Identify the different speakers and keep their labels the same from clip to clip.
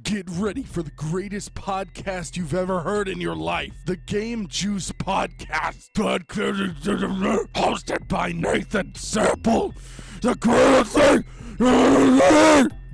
Speaker 1: Get ready for the greatest podcast you've ever heard in your life. The Game Juice Podcast. Hosted by Nathan Sample. The greatest thing.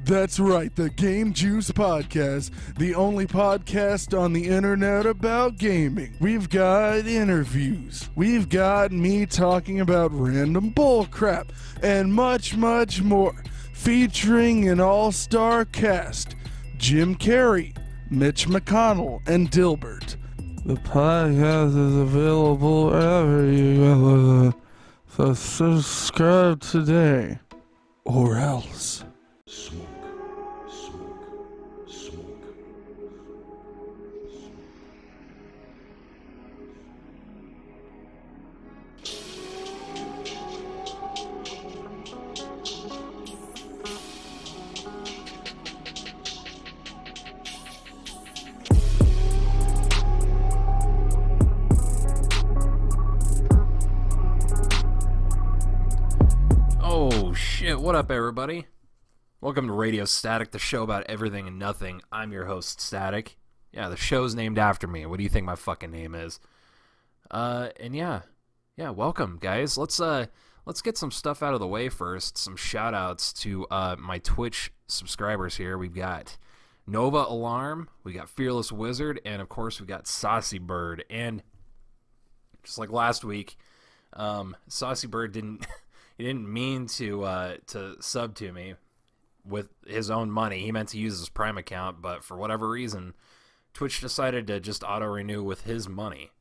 Speaker 1: That's right, the Game Juice Podcast, the only podcast on the internet about gaming. We've got interviews, we've got me talking about random bullcrap, and much, much more. Featuring an all star cast Jim Carrey, Mitch McConnell, and Dilbert. The podcast is available wherever you go. So subscribe today, or else.
Speaker 2: What up everybody? Welcome to Radio Static, the show about everything and nothing. I'm your host, Static. Yeah, the show's named after me. What do you think my fucking name is? Uh and yeah. Yeah, welcome guys. Let's uh let's get some stuff out of the way first. Some shout outs to uh my Twitch subscribers here. We've got Nova Alarm, we got Fearless Wizard, and of course we got Saucy Bird. And just like last week, um, Saucy Bird didn't he didn't mean to uh, to sub to me with his own money. He meant to use his Prime account, but for whatever reason, Twitch decided to just auto renew with his money.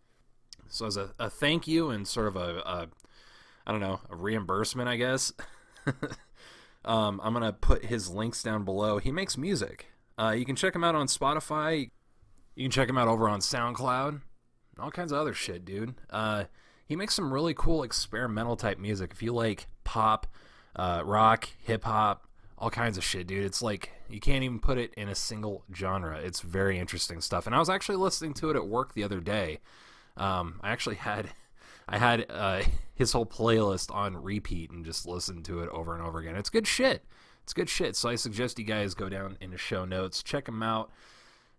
Speaker 2: So as a, a thank you and sort of a, a I don't know a reimbursement, I guess. um, I'm gonna put his links down below. He makes music. Uh, you can check him out on Spotify. You can check him out over on SoundCloud. All kinds of other shit, dude. Uh, he makes some really cool experimental type music. If you like pop, uh, rock, hip hop, all kinds of shit, dude. It's like you can't even put it in a single genre. It's very interesting stuff. And I was actually listening to it at work the other day. Um, I actually had I had uh, his whole playlist on repeat and just listened to it over and over again. It's good shit. It's good shit. So I suggest you guys go down into show notes, check him out,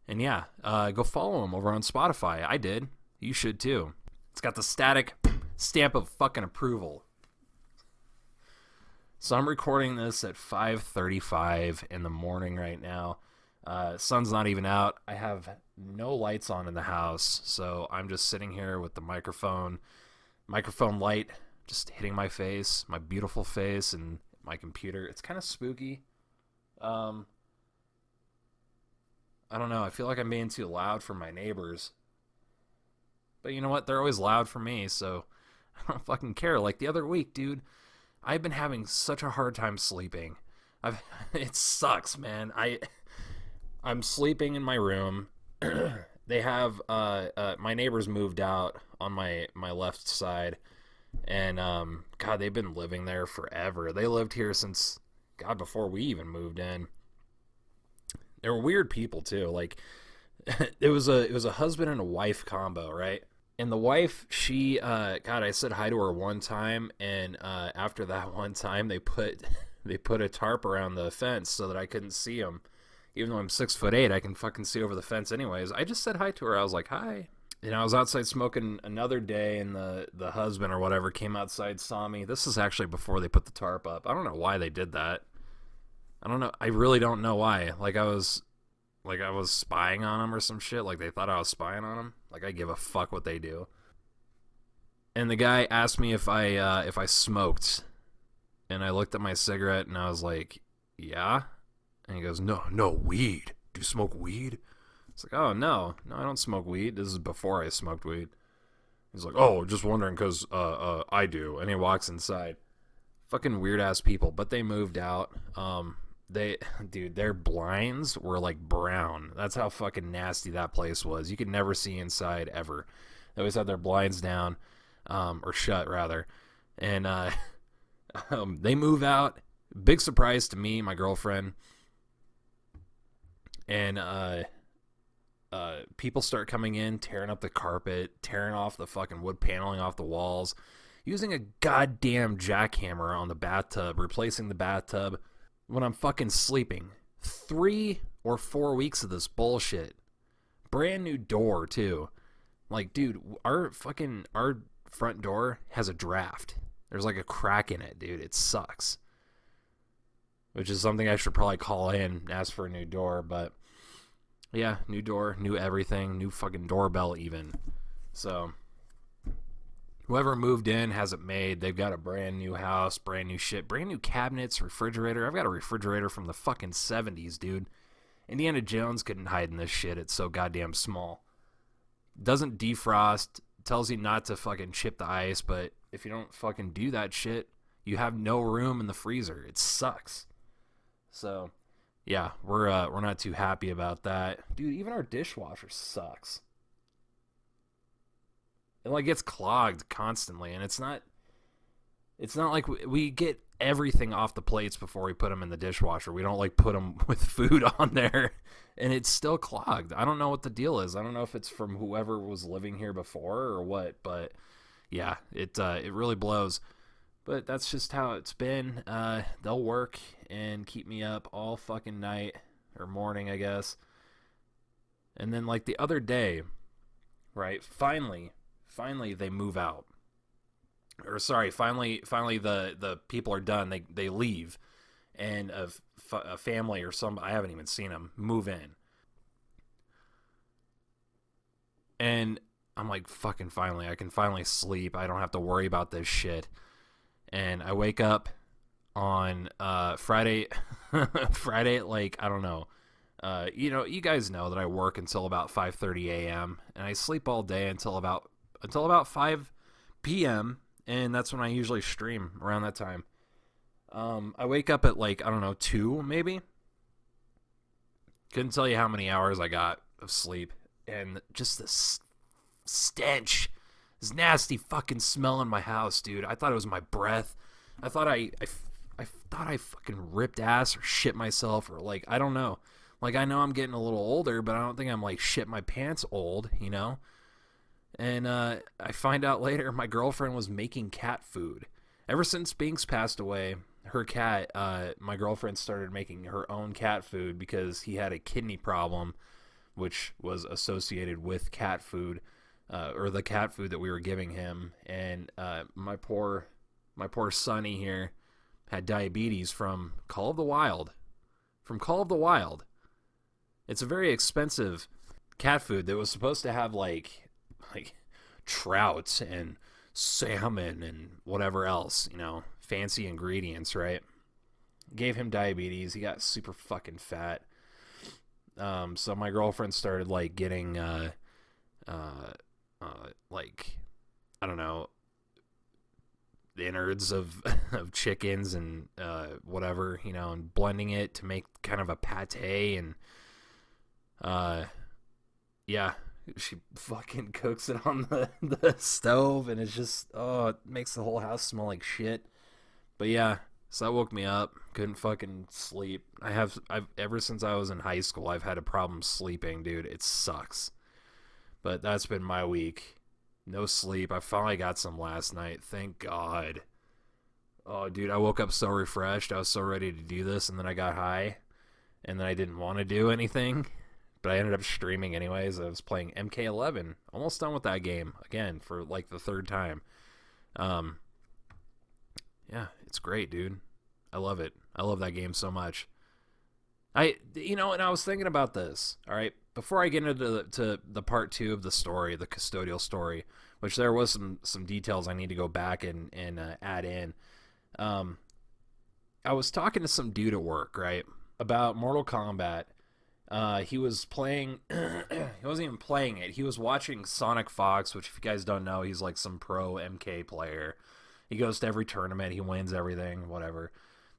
Speaker 2: and yeah, uh, go follow him over on Spotify. I did. You should too. It's got the static stamp of fucking approval. So I'm recording this at 5:35 in the morning right now. Uh, sun's not even out. I have no lights on in the house, so I'm just sitting here with the microphone, microphone light just hitting my face, my beautiful face, and my computer. It's kind of spooky. Um, I don't know. I feel like I'm being too loud for my neighbors. But you know what? They're always loud for me, so I don't fucking care. Like the other week, dude, I've been having such a hard time sleeping. I've it sucks, man. I I'm sleeping in my room. they have uh, uh my neighbors moved out on my my left side and um god, they've been living there forever. They lived here since god before we even moved in. They were weird people too. Like it was a it was a husband and a wife combo, right? And the wife, she uh God, I said hi to her one time and uh after that one time they put they put a tarp around the fence so that I couldn't see them. Even though I'm six foot eight, I can fucking see over the fence anyways. I just said hi to her. I was like, hi. And I was outside smoking another day and the the husband or whatever came outside, saw me. This is actually before they put the tarp up. I don't know why they did that. I don't know. I really don't know why. Like I was like I was spying on them or some shit. Like they thought I was spying on them. Like I give a fuck what they do. And the guy asked me if I uh, if I smoked, and I looked at my cigarette and I was like, "Yeah," and he goes, "No, no weed. Do you smoke weed?" It's like, "Oh no, no, I don't smoke weed. This is before I smoked weed." He's like, "Oh, just wondering because uh, uh, I do," and he walks inside. Fucking weird ass people, but they moved out. Um, they dude their blinds were like brown. That's how fucking nasty that place was. You could never see inside ever. They always had their blinds down um, or shut rather. And uh, um, they move out. Big surprise to me my girlfriend. And uh, uh, people start coming in tearing up the carpet tearing off the fucking wood paneling off the walls using a goddamn jackhammer on the bathtub replacing the bathtub when I'm fucking sleeping. Three or four weeks of this bullshit. Brand new door too. Like, dude, our fucking our front door has a draft. There's like a crack in it, dude. It sucks. Which is something I should probably call in and ask for a new door, but yeah, new door, new everything, new fucking doorbell even. So whoever moved in has it made. They've got a brand new house, brand new shit, brand new cabinets, refrigerator. I've got a refrigerator from the fucking 70s, dude. Indiana Jones couldn't hide in this shit. It's so goddamn small. Doesn't defrost, tells you not to fucking chip the ice, but if you don't fucking do that shit, you have no room in the freezer. It sucks. So, yeah, we're uh, we're not too happy about that. Dude, even our dishwasher sucks. It like gets clogged constantly and it's not it's not like we, we get everything off the plates before we put them in the dishwasher. We don't like put them with food on there and it's still clogged. I don't know what the deal is. I don't know if it's from whoever was living here before or what, but yeah, it uh, it really blows. But that's just how it's been. Uh, they'll work and keep me up all fucking night or morning, I guess. And then like the other day, right? Finally, finally they move out. Or sorry, finally, finally the the people are done. They they leave, and a, a family or some I haven't even seen them move in. And I'm like, fucking finally, I can finally sleep. I don't have to worry about this shit. And I wake up on uh, Friday, Friday like I don't know, uh, you know, you guys know that I work until about 5:30 a.m. and I sleep all day until about until about 5 p.m. and that's when I usually stream around that time. Um, I wake up at like I don't know two maybe. Couldn't tell you how many hours I got of sleep, and just this stench, this nasty fucking smell in my house, dude. I thought it was my breath. I thought I, I, I thought I fucking ripped ass or shit myself or like I don't know. Like I know I'm getting a little older, but I don't think I'm like shit my pants old, you know. And uh, I find out later my girlfriend was making cat food. Ever since Binks passed away, her cat, uh, my girlfriend started making her own cat food because he had a kidney problem, which was associated with cat food, uh, or the cat food that we were giving him. And uh, my poor, my poor Sonny here had diabetes from Call of the Wild, from Call of the Wild. It's a very expensive cat food that was supposed to have like, like trout and salmon and whatever else, you know, fancy ingredients, right? Gave him diabetes. He got super fucking fat. Um, so my girlfriend started like getting, uh, uh, uh, like, I don't know, innards of of chickens and uh, whatever, you know, and blending it to make kind of a pate and, uh, yeah, she fucking cooks it on the, the stove and it's just oh it makes the whole house smell like shit. But yeah so that woke me up. Couldn't fucking sleep. I have i've ever since i was in high school i've had a problem sleeping dude. It sucks. But that's been my week. No sleep. I finally got some last night. Thank god. Oh dude i woke up so refreshed. I was so ready to do this and then i got high and then i didn't want to do anything but I ended up streaming anyways. I was playing MK11, almost done with that game again for like the third time. Um, yeah, it's great, dude. I love it. I love that game so much. I, you know, and I was thinking about this. All right, before I get into the, to the part two of the story, the custodial story, which there was some some details I need to go back and and uh, add in. Um, I was talking to some dude at work, right, about Mortal Kombat uh, he was playing. he wasn't even playing it. He was watching Sonic Fox, which, if you guys don't know, he's like some pro MK player. He goes to every tournament. He wins everything. Whatever.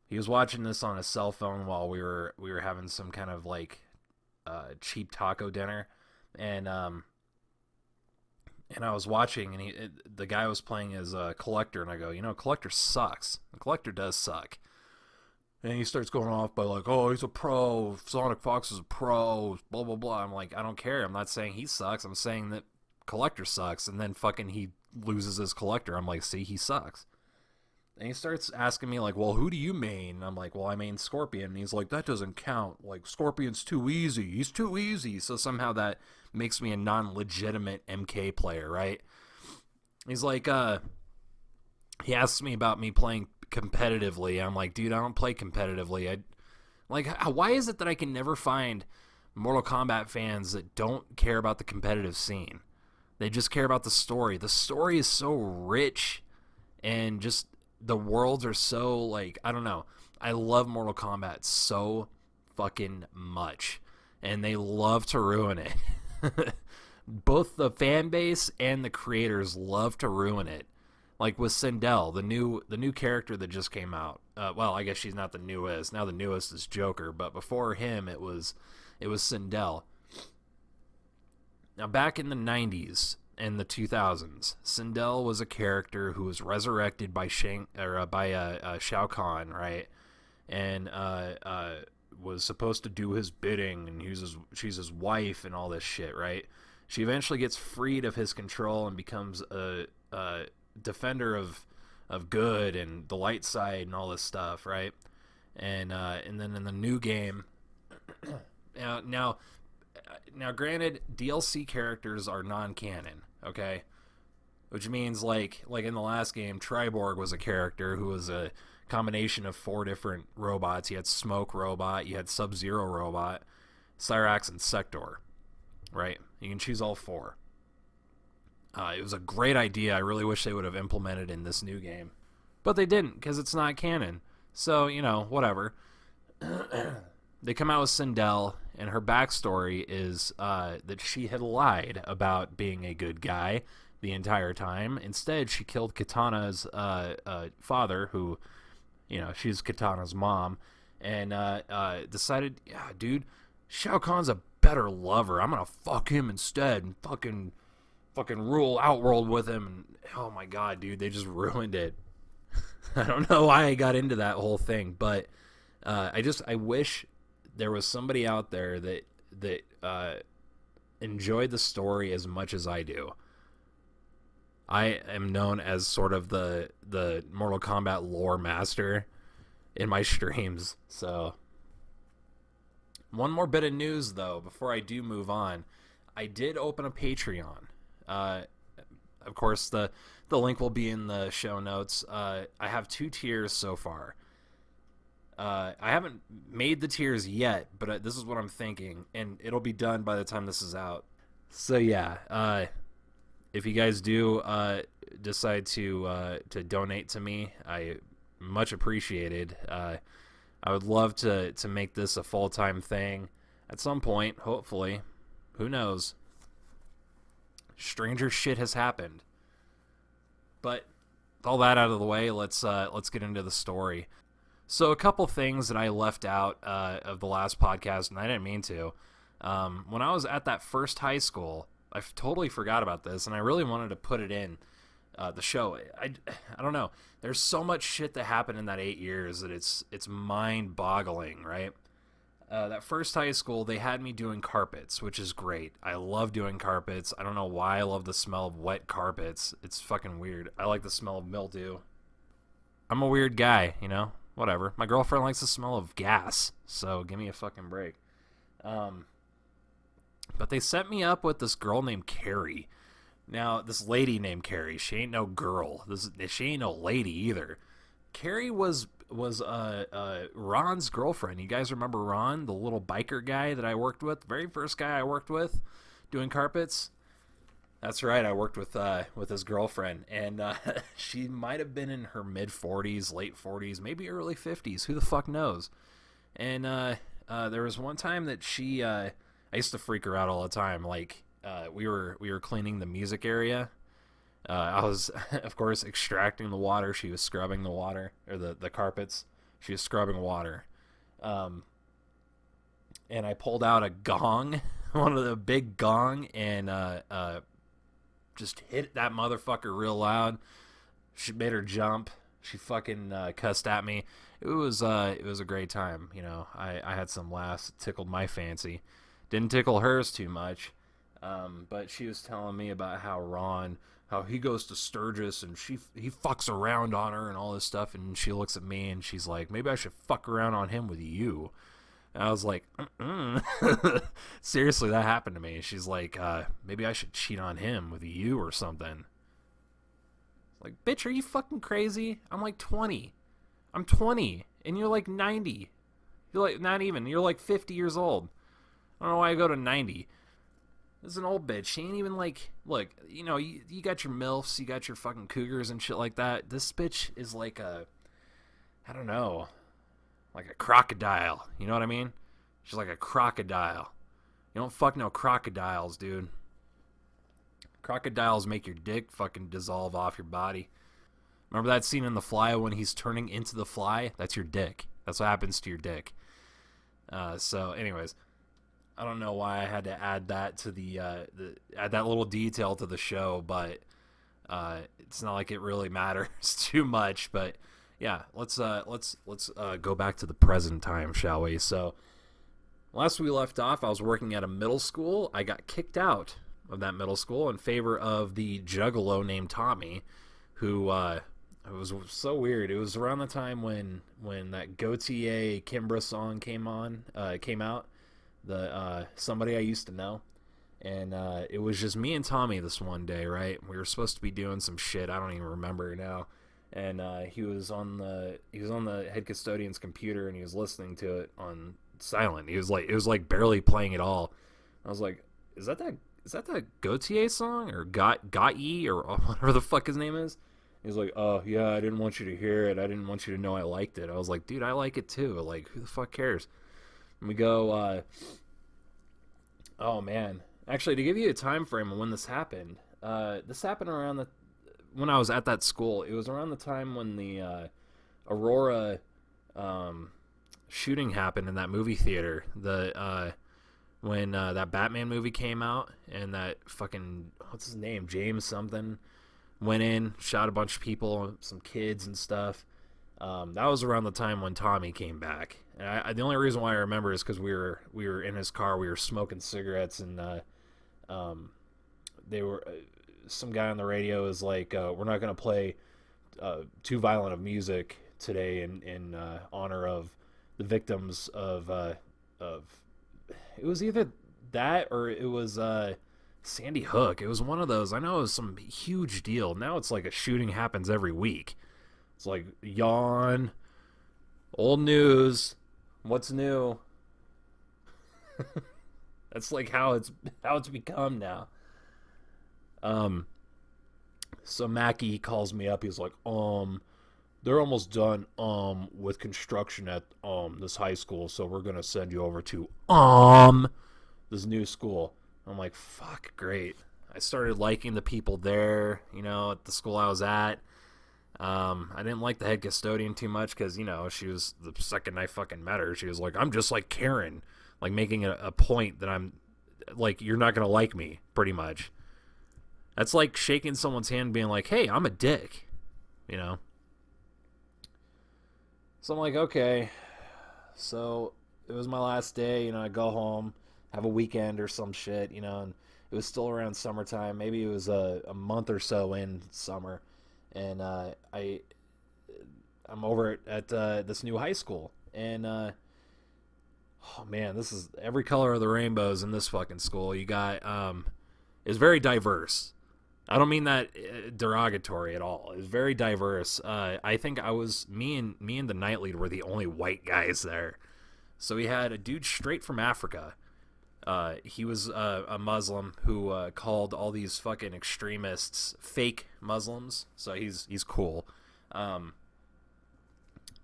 Speaker 2: He was watching this on his cell phone while we were we were having some kind of like uh, cheap taco dinner, and um, and I was watching, and he it, the guy was playing as a Kollector, and I go, you know, Kollector sucks. The Kollector does suck and he starts going off by like, "Oh, he's a pro. Sonic Fox is a pro." Blah blah blah. I'm like, I don't care. I'm not saying he sucks. I'm saying that Kollector sucks. And then fucking he loses his Kollector. I'm like, see, he sucks. And he starts asking me like, "Well, who do you main?" And I'm like, "Well, I main Scorpion." And he's like, "That doesn't count. Like Scorpion's too easy. He's too easy." So somehow that makes me a non-legitimate MK player, right? He's like, uh, he asks me about me playing competitively. I'm like, dude, I don't play competitively. I like, why is it that I can never find Mortal Kombat fans that don't care about the competitive scene? They just care about the story. The story is so rich and just the worlds are so like I don't know. I love Mortal Kombat so fucking much and they love to ruin it. Both the fan base and the creators love to ruin it. Like with Sindel, the new the new character that just came out. Uh, well, I guess she's not the newest. Now the newest is Joker, but before him it was it was Sindel. Now back in the 90s and the 2000s, Sindel was a character who was resurrected by Shang or uh, by uh, uh, Shao Kahn, right? And uh, uh, was supposed to do his bidding, and he was his, she's his wife and all this shit, right? She eventually gets freed of his control and becomes a, a defender of of good and the light side and all this stuff, right? And uh, and then in the new game, now now now granted, DLC characters are non-canon, okay? Which means like like in the last game, Triborg was a character who was a combination of four different robots. You had Smoke Robot, you had Sub Zero Robot, Cyrax, and Sector. Right? You can choose all four. Uh, it was a great idea. I really wish they would have implemented in this new game, but they didn't because it's not canon. So you know, whatever. they come out with Sindel, and her backstory is uh, that she had lied about being a good guy the entire time. Instead, she killed Katana's uh, uh, father, who you know, she's Katana's mom, and uh, uh, decided, yeah, dude, Shao Kahn's a better lover. I'm gonna fuck him instead and fucking, fucking rule Outworld with him. And oh my god, dude, they just ruined it. I don't know why I got into that whole thing, but uh, I just I wish there was somebody out there that that uh, enjoyed the story as much as I do. I am known as sort of the the Mortal Kombat lore master in my streams. So one more bit of news though before I do move on. I did open a Patreon. Uh, of course the the link will be in the show notes. Uh, I have two tiers so far. Uh, I haven't made the tiers yet, but uh, this is what I'm thinking, and it'll be done by the time this is out. So yeah, uh, if you guys do uh, decide to uh, to donate to me, I much appreciated. Uh, I would love to to make this a full time thing at some point. Hopefully, who knows? Stranger shit has happened. But all that out of the way, let's uh, let's get into the story. So a couple things that I left out uh, of the last podcast, and I didn't mean to. Um, when I was at that first high school, I totally forgot about this, and I really wanted to put it in uh, the show. I, I don't know. There's so much shit that happened in that eight years that it's it's mind boggling, right? Uh, that first high school, they had me doing carpets, which is great. I love doing carpets. I don't know why I love the smell of wet carpets. It's fucking weird. I like the smell of mildew. I'm a weird guy, you know. Whatever. My girlfriend likes the smell of gas, so give me a fucking break. Um, but they set me up with this girl named Carrie. Now, this lady named Carrie, she ain't no girl. This she ain't no lady either. Carrie was was uh, uh, Ron's girlfriend. You guys remember Ron, the little biker guy that I worked with, the very first guy I worked with, doing carpets. That's right. I worked with uh, with his girlfriend, and uh, she might have been in her mid forties, late forties, maybe early fifties. Who the fuck knows? And uh, uh, there was one time that she uh, I used to freak her out all the time. Like uh, we were we were cleaning the music area. Uh, I was, of course, extracting the water. She was scrubbing the water or the the carpets. She was scrubbing water. Um, and I pulled out a gong, one of the big gong, and uh, uh, just hit that motherfucker real loud. She made her jump. She fucking uh, cussed at me. It was uh, it was a great time. You know, I, I had some laughs. Tickled my fancy. Didn't tickle hers too much, um, but she was telling me about how Ron how he goes to Sturgis and she he fucks around on her and all this stuff and she looks at me and she's like maybe I should fuck around on him with you. And I was like seriously that happened to me. She's like uh, maybe I should cheat on him with you or something. Like bitch are you fucking crazy? I'm like 20 I'm 20 and you're like 90 you're like not even you're like 50 years old. I don't know why I go to 90 this is an old bitch. She ain't even like, look, you know, you, you got your MILFs, you got your fucking cougars and shit like that. This bitch is like a, I don't know, like a crocodile. You know what I mean? She's like a crocodile. You don't fuck no crocodiles, dude. Crocodiles make your dick fucking dissolve off your body. Remember that scene in The Fly when he's turning into the fly? That's your dick. That's what happens to your dick. Uh, so, anyways. I don't know why I had to add that to the, uh, the add that little detail to the show, but uh, it's not like it really matters too much. But yeah, let's uh, let's let's uh, go back to the present time, shall we? So last we left off, I was working at a middle school. I got kicked out of that middle school in favor of the juggalo named Tommy, who uh, it was so weird. It was around the time when when that Gotye Kimbra song came on, uh, came out the uh, somebody I used to know, and uh, it was just me and Tommy this one day. Right, we were supposed to be doing some shit. I don't even remember now. And uh, he was on the he was on the head custodian's computer and he was listening to it on silent. He was like it was like barely playing at all. I was like, is that that is that that Gotye song or Got Got Ye or whatever the fuck his name is? He's like, oh yeah, I didn't want you to hear it. I didn't want you to know I liked it. I was like, dude, I like it too. Like, who the fuck cares? And we go, uh, oh man. Actually, to give you a time frame when this happened, uh, this happened around the when I was at that school. It was around the time when the uh, Aurora um, shooting happened in that movie theater. The uh, when uh, that Batman movie came out and that fucking what's his name James something went in, shot a bunch of people, some kids and stuff. Um, that was around the time when Tommy came back. And I, the only reason why I remember is because we were we were in his car, we were smoking cigarettes, and uh, um, they were uh, some guy on the radio is like, uh, "We're not gonna play uh, too violent of music today in in uh, honor of the victims of uh, of." It was either that or it was Sandy Hook. It was one of those. I know it was some huge deal. Now it's like a shooting happens every week. It's like yawn, old news. What's new? That's like how it's how it's become now. Um. So Mackie calls me up. He's like, um, they're almost done um with construction at um this high school, so we're gonna send you over to um this new school. I'm like, fuck, great. I started liking the people there, you know, at the school I was at. Um, I didn't like the head custodian too much because you know she was the second I fucking met her, she was like, "I'm just like Karen," like making a, a point that I'm like, "You're not gonna like me," pretty much. That's like shaking someone's hand, being like, "Hey, I'm a dick," you know. So I'm like, okay. So it was my last day, you know. I go home, have a weekend or some shit, you know, and it was still around summertime. Maybe it was a, a month or so in summer and uh, I I'm over at, uh, this new high school, and uh, oh man, this is every color of the rainbows in this fucking school. You got um, it's very diverse. I don't mean that uh, derogatory at all. It's very diverse. Uh, I think I was me and me and the night lead were the only white guys there. So we had a dude straight from Africa uh, he was uh, a Muslim who uh, called all these fucking extremists fake Muslims. So he's he's cool. Um,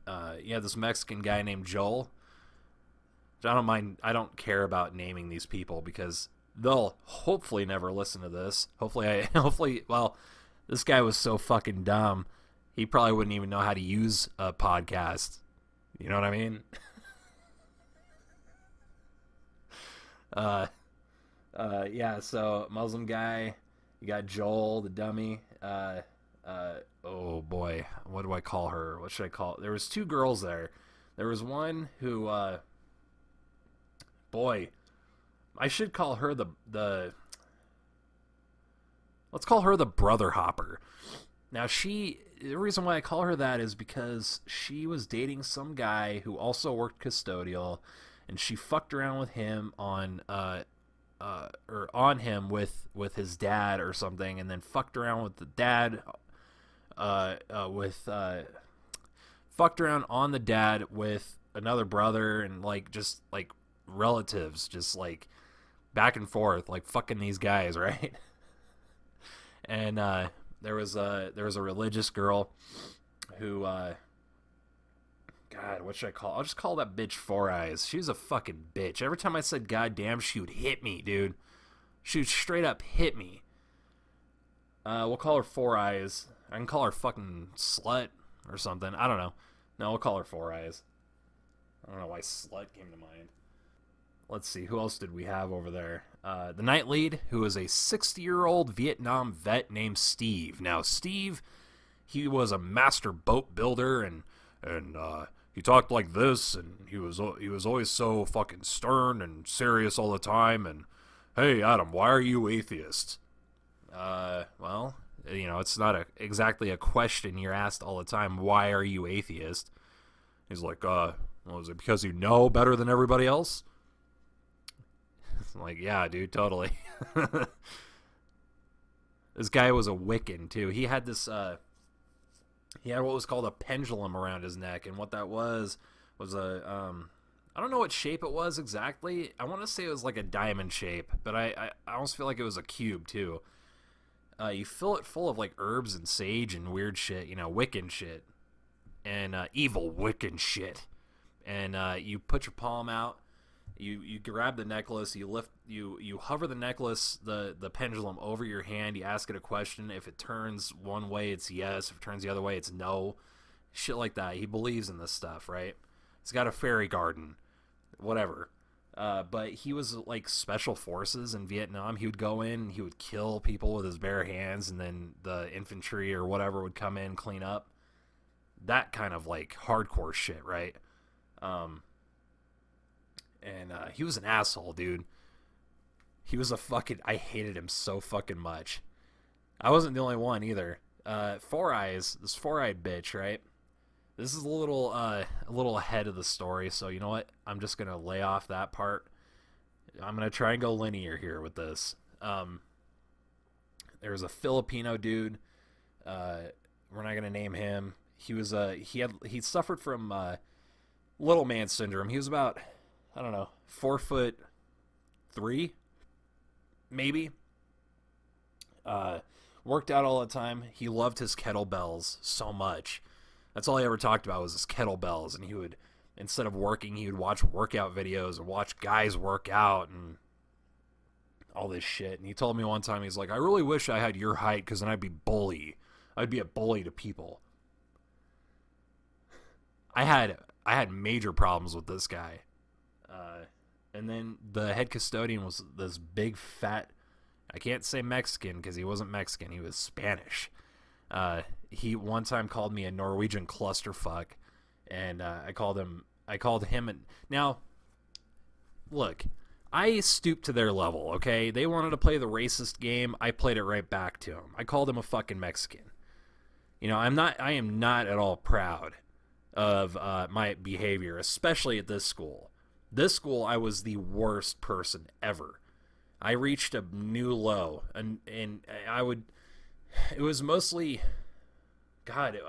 Speaker 2: uh, yeah, this Mexican guy named Joel. I don't mind. I don't care about naming these people because they'll hopefully never listen to this. Hopefully, I hopefully. Well, this guy was so fucking dumb. He probably wouldn't even know how to use a podcast. You know what I mean? Uh, uh, yeah. So Muslim guy, you got Joel the dummy. Uh, uh, oh boy, what do I call her? What should I call? There was two girls there. There was one who, uh, boy, I should call her the the. let's call her the brother hopper. Now she the reason why I call her that is because she was dating some guy who also worked custodial and she fucked around with him on uh uh or on him with with his dad or something and then fucked around with the dad uh, uh with uh fucked around on the dad with another brother and like just like relatives just like back and forth like fucking these guys right? And uh there was a there was a religious girl who uh God, what should I call? I'll just call that bitch Four Eyes. She was a fucking bitch. Every time I said goddamn, she would hit me, dude. She would straight up hit me. Uh, we'll call her Four Eyes. I can call her fucking slut or something. I don't know. No, we'll call her Four Eyes. I don't know why slut came to mind. Let's see, who else did we have over there? Uh, the night lead, who is a 60 year old Vietnam vet named Steve. Now, Steve, he was a master boat builder and and uh, he talked like this, and he was he was always so fucking stern and serious all the time. And hey, Adam, why are you atheist? Uh, well, you know, it's not a, exactly a question you're asked all the time. Why are you atheist? He's like, uh, well, is it because you know better than everybody else? I'm like, yeah, dude, totally. this guy was a Wiccan too. He had this uh he had what was called a pendulum around his neck and what that was was a um I don't know what shape it was exactly. I want to say it was like a diamond shape, but I, I, I almost feel like it was a cube too. Uh, you fill it full of like herbs and sage and weird shit, you know, Wiccan shit, and uh, evil Wiccan shit. And uh, you put your palm out, you you grab the necklace, you lift, you you hover the necklace, the the pendulum over your hand. You ask it a question. If it turns one way, it's yes. If it turns the other way, it's no. Shit like that. He believes in this stuff, right? He's got a fairy garden, whatever. Uh, but he was like special forces in Vietnam. He would go in, he would kill people with his bare hands, and then the infantry or whatever would come in, clean up. That kind of like hardcore shit, right? Um, and uh, he was an asshole, dude. He was a fucking. I hated him so fucking much. I wasn't the only one either. Uh, Four Eyes, this four-eyed bitch, right? This is a little, uh, a little ahead of the story, so you know what? I'm just gonna lay off that part. I'm gonna try and go linear here with this. Um, there was a Filipino dude. Uh, we're not gonna name him. He was uh, he had he suffered from uh, little man syndrome. He was about I don't know, four foot three, maybe. Uh, worked out all the time. He loved his kettlebells so much. That's all he ever talked about was his kettlebells, and he would instead of working, he would watch workout videos and watch guys work out and all this shit. And he told me one time, he's like, "I really wish I had your height, because then I'd be bully. I'd be a bully to people." I had I had major problems with this guy. Uh, and then the head custodian was this big fat. I can't say Mexican because he wasn't Mexican. He was Spanish. Uh, he one time called me a Norwegian clusterfuck, and uh, I called him. I called him. And now, look, I stooped to their level. Okay, they wanted to play the racist game. I played it right back to him. I called him a fucking Mexican. You know, I'm not. I am not at all proud of uh, my behavior, especially at this school. This school, I was the worst person ever. I reached a new low, and and I would. It was mostly, God, it,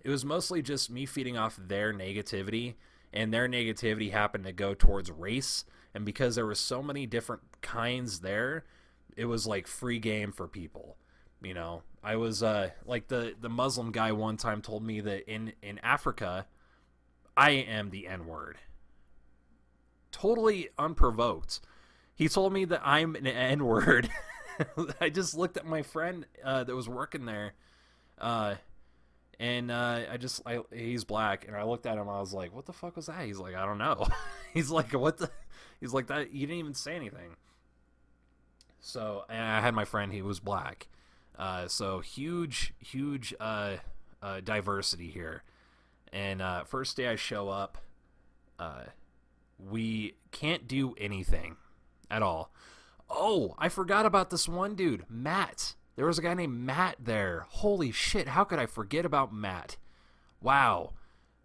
Speaker 2: it was mostly just me feeding off their negativity, and their negativity happened to go towards race, and because there were so many different kinds there, it was like free game for people. You know, I was uh, like the the Muslim guy one time told me that in in Africa, I am the N word totally unprovoked. He told me that I'm an N word. I just looked at my friend uh, that was working there, uh, and uh, I just I, he's black, and I looked at him. I was like, "What the fuck was that?" He's like, "I don't know." he's like, "What the?" He's like, "That you didn't even say anything." So I had my friend. He was black. Uh, so huge, huge uh, uh, diversity here. And first day I show up, we can't do anything at all. Oh, I forgot about this one dude, Matt. There was a guy named Matt there. Holy shit, how could I forget about Matt? Wow.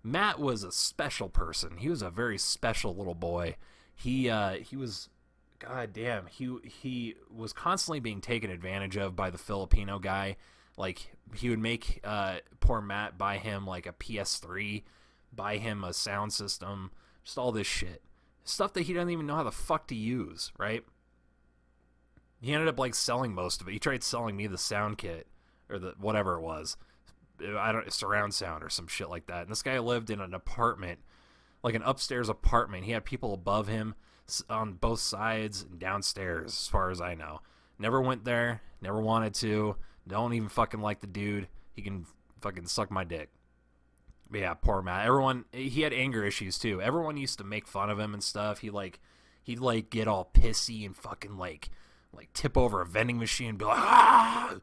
Speaker 2: Matt was a special person. He was a very special little boy. He uh he was god damn, he he was constantly being taken advantage of by the Filipino guy. Like he would make uh poor Matt buy him like a PS3, buy him a sound system, just all this shit. Stuff that he doesn't even know how the fuck to use, right? He ended up like selling most of it. He tried selling me the sound kit or the whatever it was. I don't surround sound or some shit like that. And this guy lived in an apartment, like an upstairs apartment. He had people above him on both sides and downstairs, as far as I know. Never went there. Never wanted to. Don't even fucking like the dude. He can fucking suck my dick. Yeah, poor Matt. Everyone, he had anger issues too. Everyone used to make fun of him and stuff. He like, he'd like get all pissy and fucking like, like tip over a vending machine and be like, ah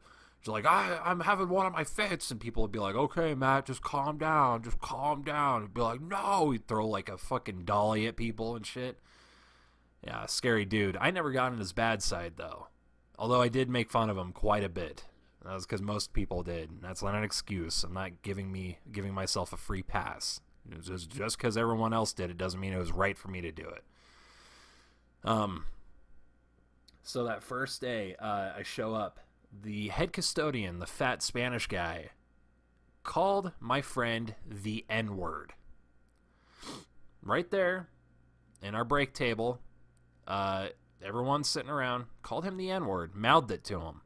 Speaker 2: She's like, I, I'm having one of my fits. And people would be like, okay, Matt, just calm down. Just calm down. He'd be like, no. He'd throw like a fucking dolly at people and shit. Yeah, scary dude. I never got on his bad side, though. Although I did make fun of him quite a bit. That was because most people did. That's not an excuse. I'm not giving me giving myself a free pass. Just just because everyone else did it doesn't mean it was right for me to do it. Um. So that first day, uh, I show up the head custodian, the fat Spanish guy, called my friend the N word. Right there in our break table, uh, everyone sitting around called him the N word, mouthed it to him.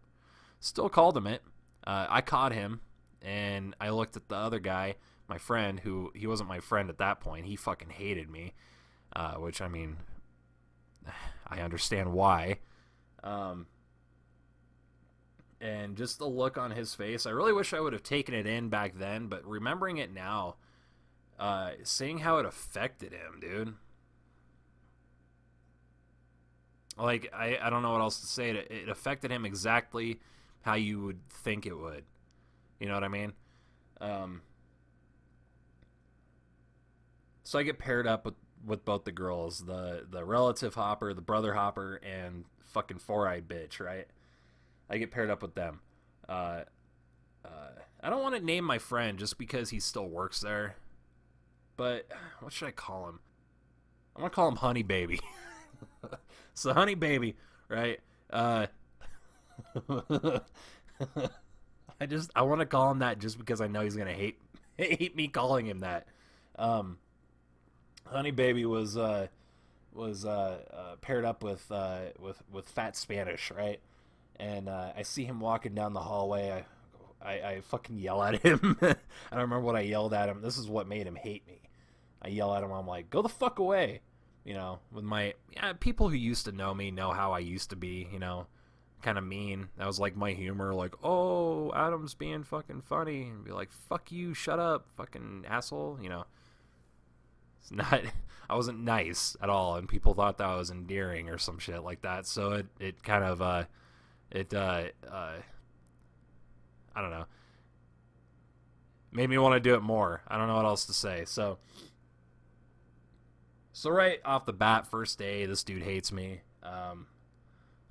Speaker 2: Still called him it. Uh, I caught him, and I looked at the other guy, my friend, who he wasn't my friend at that point. He fucking hated me, uh, which I mean, I understand why. Um, and just the look on his face. I really wish I would have taken it in back then, but remembering it now, uh, seeing how it affected him, dude. Like I, I don't know what else to say. It, it affected him exactly how you would think it would. You know what I mean? Um, so I get paired up with with both the girls, the the relative hopper, the brother hopper, and fucking four eyed bitch, right? I get paired up with them. Uh, uh, I don't want to name my friend just because he still works there, but what should I call him? I'm gonna call him Honey Baby. so Honey Baby, right? Uh, I just I want to call him that just because I know he's gonna hate hate me calling him that. Um, Honey Baby was uh, was uh, uh, paired up with uh, with with Fat Spanish, right? and uh, I see him walking down the hallway. I, I, I fucking yell at him. I don't remember what I yelled at him. This is what made him hate me. I yell at him. I'm like, go the fuck away. You know, with my yeah, people who used to know me know how I used to be. You know, kind of mean. That was like my humor. Like, oh, Adam's being fucking funny, and be like, fuck you, shut up, fucking asshole. You know, it's not. I wasn't nice at all, and people thought that was endearing or some shit like that. So it it kind of uh it uh, uh, I don't know made me want to do it more. I don't know what else to say. So so right off the bat, first day, this dude hates me. Um,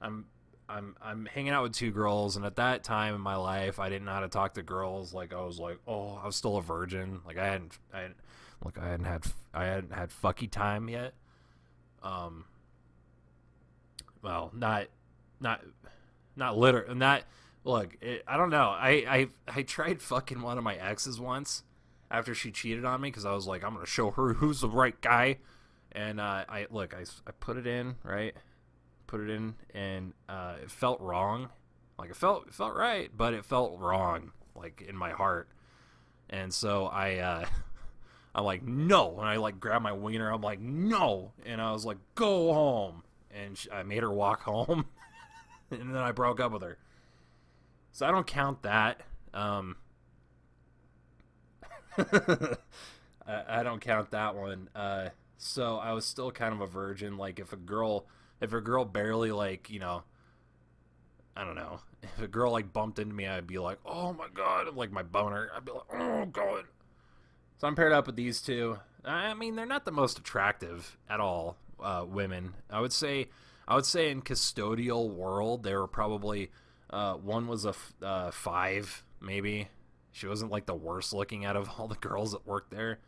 Speaker 2: I'm I'm I'm hanging out with two girls, and at that time in my life, I didn't know how to talk to girls. Like I was like, oh, I was still a virgin. Like I hadn't, I hadn't, I hadn't had, I hadn't had fucky time yet. Um, well, not, not not liter not look it, i don't know I, I i tried fucking one of my exes once after she cheated on me because i was like i'm gonna show her who's the right guy and uh, i look I, I put it in right put it in and uh, it felt wrong like it felt it felt right but it felt wrong like in my heart and so i uh i'm like no and i like grab my wiener i'm like no and i was like go home and she, i made her walk home and then I broke up with her. So I don't count that. Um, I, I, don't count that one. Uh, so I was still kind of a virgin. Like if a girl, if a girl barely like you know, I don't know, if a girl like bumped into me, I'd be like, oh my god, like my boner. I'd be like, oh god. So I'm paired up with these two. I mean, they're not the most attractive at all. Uh, women, I would say I would say in custodial world, they were probably Uh, one was a f- uh, five, maybe. She wasn't like the worst looking out of all the girls that worked there,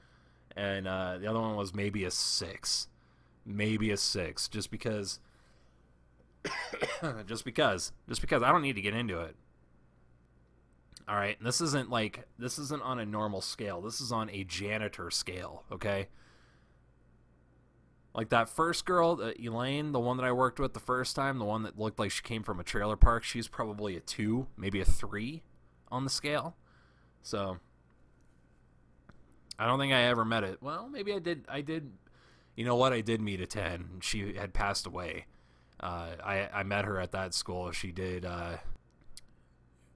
Speaker 2: and uh, the other one was maybe a six, maybe a six, just because. just because, just because I don't need to get into it. All right, and this isn't like this isn't on a normal scale. This is on a janitor scale, okay? Like that first girl, uh, Elaine, the one that I worked with the first time, the one that looked like she came from a trailer park, she's probably a 2, maybe a 3 on the scale. So I don't think I ever met it. Well, maybe I did I did you know what? I did meet a 10. She had passed away. Uh, I I met her at that school. She did uh,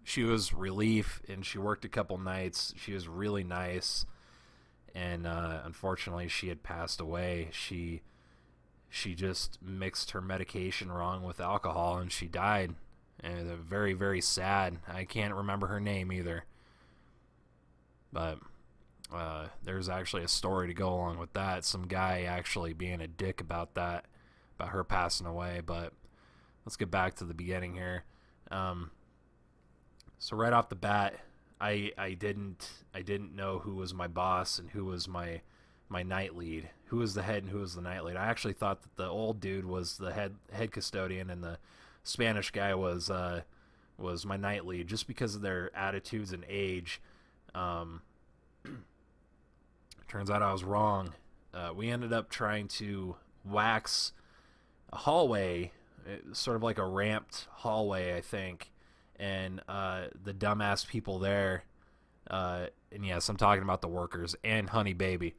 Speaker 2: she was relief and she worked a couple nights. She was really nice, and uh, unfortunately, she had passed away. She she just mixed her medication wrong with alcohol and she died. And very very sad. I can't remember her name either, but. Uh, there's actually a story to go along with that. Some guy actually being a dick about that, about her passing away. But let's get back to the beginning here. Um, so right off the bat, I I didn't I didn't know who was my boss and who was my my night lead. Who was the head and who was the night lead? I actually thought that the old dude was the head head custodian and the Spanish guy was uh, was my night lead just because of their attitudes and age. Um, turns out I was wrong. Uh, we ended up trying to wax a hallway, uh, sort of like a ramped hallway, I think and uh, the dumbass people there, uh, and yes, I'm talking about the workers and Honey Baby,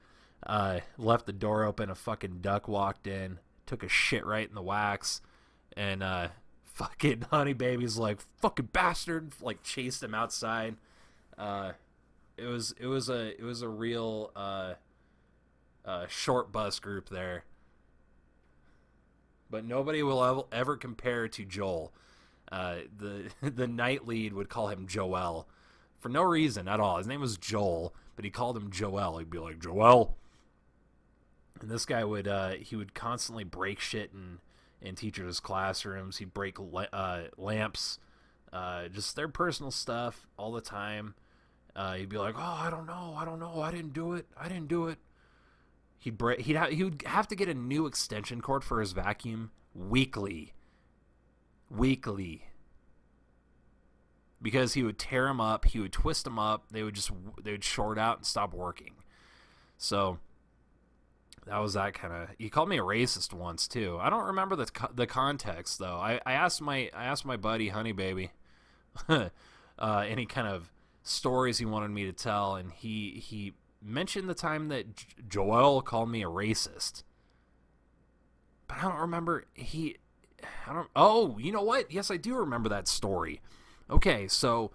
Speaker 2: uh, left the door open. A fucking duck walked in, took a shit right in the wax, and uh, fucking Honey Baby's like fucking bastard, like chased him outside. It was it was a it was a real uh, uh, short bus group there, but nobody will ever compare to Joel. Uh, the the night lead would call him Joel for no reason at all. His name was Joel, but he called him Joel. He'd be like Joel, and this guy would uh, he would constantly break shit in in teachers' classrooms. He'd break la- uh, lamps, uh, just their personal stuff all the time. Uh, he'd be like, "Oh, I don't know, I don't know, I didn't do it, I didn't do it." He'd break. He'd ha- he would have to get a new extension cord for his vacuum weekly weekly because he would tear them up, he would twist them up, they would just they would short out and stop working. So that was that kind of. He called me a racist once too. I don't remember the the context though. I, I asked my I asked my buddy Honey Baby uh, any kind of stories he wanted me to tell, and he he mentioned the time that J- Joel called me a racist. But I don't remember he I don't. Oh, you know what? Yes, I do remember that story. Okay, so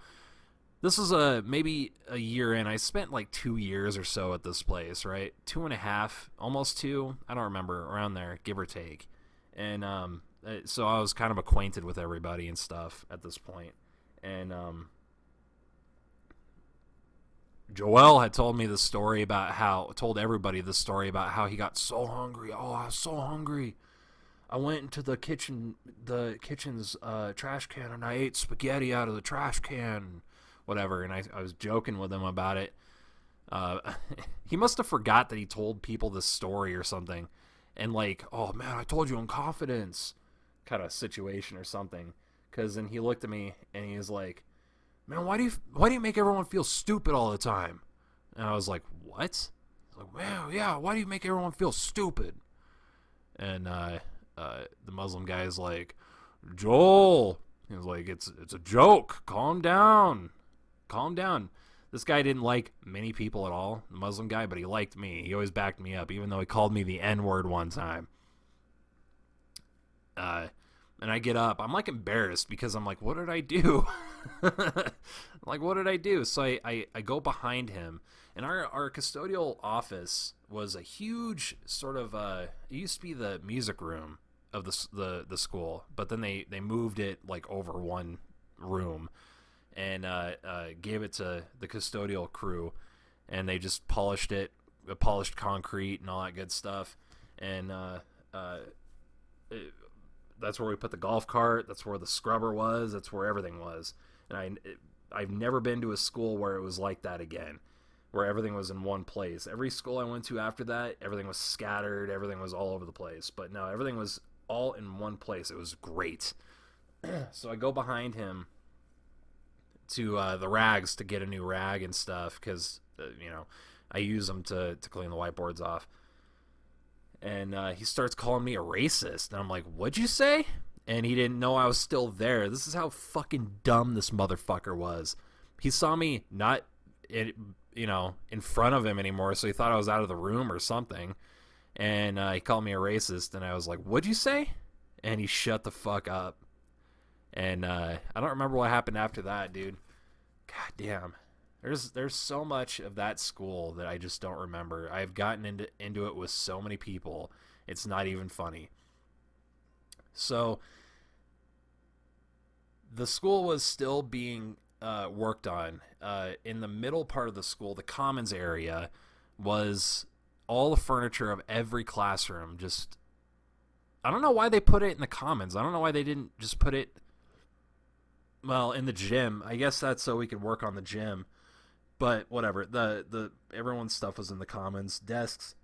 Speaker 2: this is a maybe a year in. I spent like two years or so at this place, right? Two and a half, almost two. I don't remember around there, give or take. And um, uh, so I was kind of acquainted with everybody and stuff at this point. And um, Joel had told me the story about how told everybody the story about how he got so hungry. Oh, I was so hungry. I went into the kitchen, the kitchen's uh, trash can, and I ate spaghetti out of the trash can, whatever. And I, I was joking with him about it. Uh, he must have forgot that he told people this story or something, and like, oh man, I told you in confidence, kind of situation or something. Because then he looked at me and he was like, man, why do you why do you make everyone feel stupid all the time? And I was like, what? like, man, yeah, why do you make everyone feel stupid? And uh, uh, the Muslim guy is like, Joel. He was like, it's it's a joke. Calm down. Calm down. This guy didn't like many people at all, the Muslim guy, but he liked me. He always backed me up, even though he called me the N word one time. Uh, and I get up. I'm like embarrassed because I'm like, what did I do? like, what did I do? So I, I, I go behind him, and our, our custodial office was a huge sort of, uh, it used to be the music room of the, the, the school, but then they, they moved it like over one room and uh, uh, gave it to the custodial crew, and they just polished it, polished concrete and all that good stuff. And uh, uh, that's where we put the golf cart. That's where the scrubber was. That's where everything was. And I I've never been to a school where it was like that again, where everything was in one place. Every school I went to after that, everything was scattered. Everything was all over the place. But no, everything was all in one place. It was great. so I go behind him to uh, the rags to get a new rag and stuff because uh, you know I use them to to clean the whiteboards off. And uh, he starts calling me a racist, and I'm like, "What'd you say?" And he didn't know I was still there. This is how fucking dumb this motherfucker was. He saw me not, you know, in front of him anymore, so he thought I was out of the room or something. And uh, he called me a racist, and I was like, "What'd you say?" And he shut the fuck up. And uh, I don't remember what happened after that, dude. God damn. There's there's so much of that school that I just don't remember. I've gotten into into it with so many people. It's not even funny. So the school was still being uh, worked on. Uh, in the middle part of the school, the commons area was all the furniture of every classroom. Just I don't know why they put it in the commons. I don't know why they didn't just put it well in the gym. I guess that's so we could work on the gym. But whatever. The the everyone's stuff was in the commons. Desks,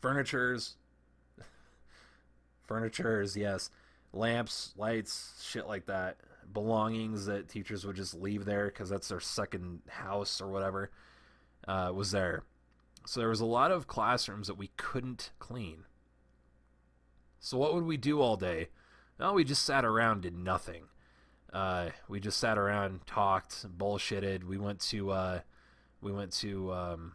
Speaker 2: furnitures, furnitures, yes, lamps, lights, shit like that. Belongings that teachers would just leave there because that's their second house or whatever uh, was there. So there was a lot of classrooms that we couldn't clean. So what would we do all day? Well, we just sat around, did nothing. Uh, we just sat around, talked, bullshitted. We went to uh, we went to um,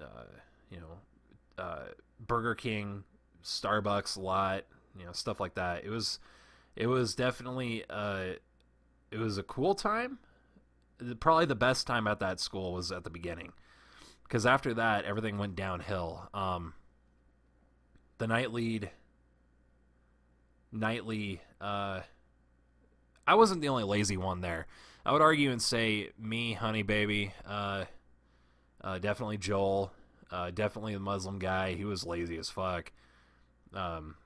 Speaker 2: uh, you know uh, Burger King, Starbucks a lot, you know stuff like that. It was it was definitely uh, it was a cool time. Probably the best time at that school was at the beginning, because after that everything went downhill. Um, the night lead, nightly. Uh, I wasn't the only lazy one there. I would argue and say me, Honey Baby, uh, uh, definitely Joel, uh, definitely the Muslim guy. He was lazy as fuck. Um,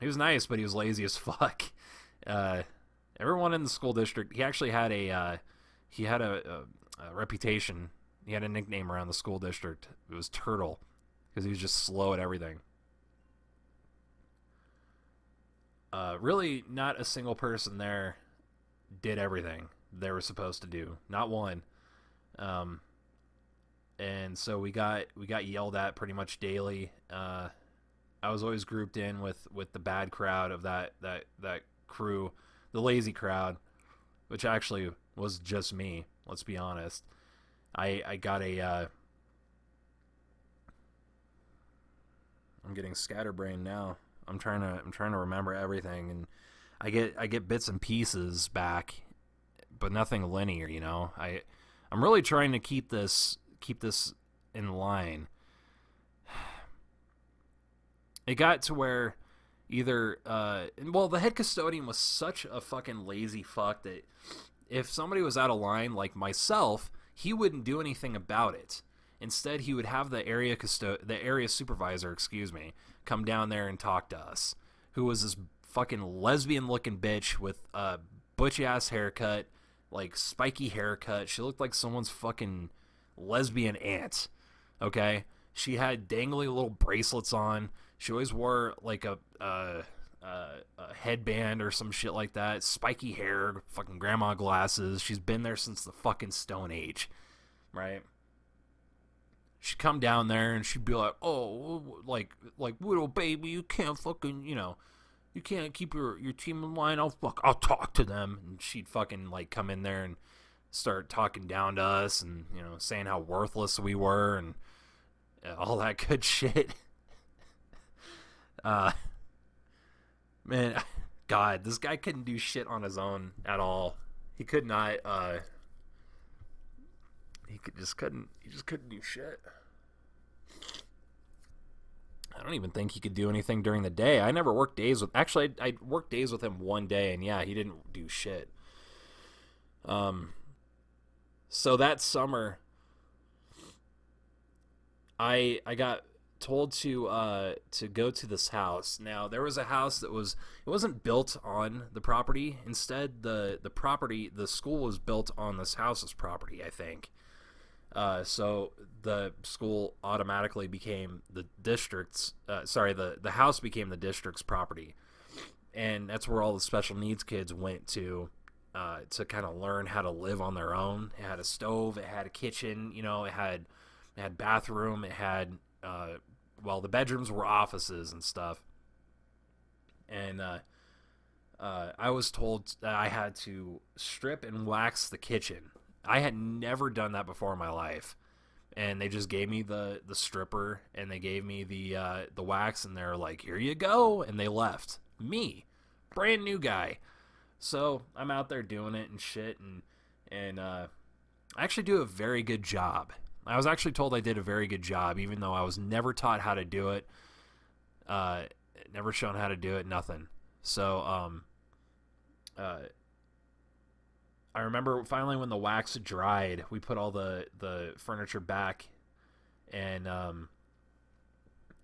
Speaker 2: he was nice, but he was lazy as fuck. Uh, everyone in the school district, he actually had a uh, he had a, a, a reputation. He had a nickname around the school district. It was Turtle because he was just slow at everything. Uh, really not a single person there did everything they were supposed to do. Not one. Um, and so we got we got yelled at pretty much daily. Uh, I was always grouped in with with the bad crowd of that that that crew, the lazy crowd, which actually was just me. Let's be honest. I I got a. Uh, I'm getting scatterbrained now. I'm trying to I'm trying to remember everything, and I get I get bits and pieces back, but nothing linear. You know, I I'm really trying to keep this keep this in line. It got to where either uh well the head custodian was such a fucking lazy fuck that if somebody was out of line like myself he wouldn't do anything about it instead he would have the area custo- the area supervisor excuse me come down there and talk to us, who was this fucking lesbian looking bitch with a butch ass haircut, like spiky haircut. She looked like someone's fucking lesbian aunt. Okay? She had dangly little bracelets on. She always wore like a, a headband or some shit like that. Spiky hair, fucking grandma glasses. She's been there since the fucking Stone Age, right? She'd come down there and she'd be like, "Oh, like like little baby, you can't fucking, you know, you can't keep your your team in line. I'll fuck, I'll talk to them." And she'd fucking like come in there and start talking down to us and you know saying how worthless we were and all that good shit. uh, man, God, this guy couldn't do shit on his own at all. He could not. Uh, he could just couldn't he just couldn't do shit. I don't even think he could do anything during the day. I never worked days with actually I, I worked days with him one day and yeah, he didn't do shit. Um so that summer I I got told to uh, to go to this house. Now there was a house that was it wasn't built on the property. Instead, the the property the school was built on this house's property. I think. Uh, so the school automatically became the district's. Uh, sorry, the the house became the district's property, and that's where all the special needs kids went to. Uh, to kind of learn how to live on their own. It had a stove, it had a kitchen, you know, it had it had bathroom, it had uh, well, the bedrooms were offices and stuff. And uh, uh, I was told that I had to strip and wax the kitchen. I had never done that before in my life, and they just gave me the the stripper and they gave me the uh, the wax, and they're like, "Here you go," and they left me, brand new guy. So I'm out there doing it and shit, and and uh, I actually do a very good job. I was actually told I did a very good job, even though I was never taught how to do it, uh, never shown how to do it, nothing. So, um, uh, I remember finally when the wax dried, we put all the the furniture back, and um,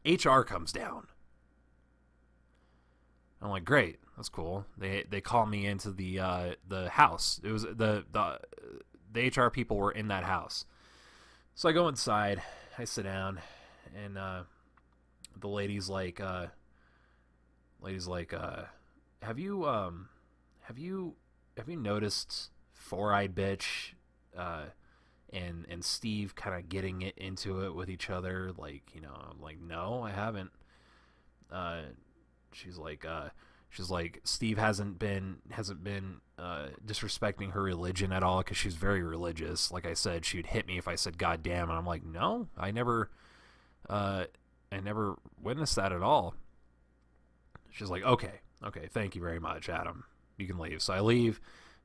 Speaker 2: HR comes down. I'm like, great, that's cool. They they call me into the uh, the house. It was the the the HR people were in that house. So I go inside, I sit down, and uh, the lady's like, uh, lady's like, uh, have you um, have you have you noticed four eyed bitch, uh, and and Steve kind of getting it into it with each other? Like, you know, I'm like, no, I haven't. Uh, she's like, uh, she's like, Steve hasn't been hasn't been uh, disrespecting her religion at all because she's very religious. Like I said, she'd hit me if I said "God damn," and I'm like, no, I never, uh, I never witnessed that at all. She's like, okay, okay, thank you very much, Adam. You can leave. So I leave.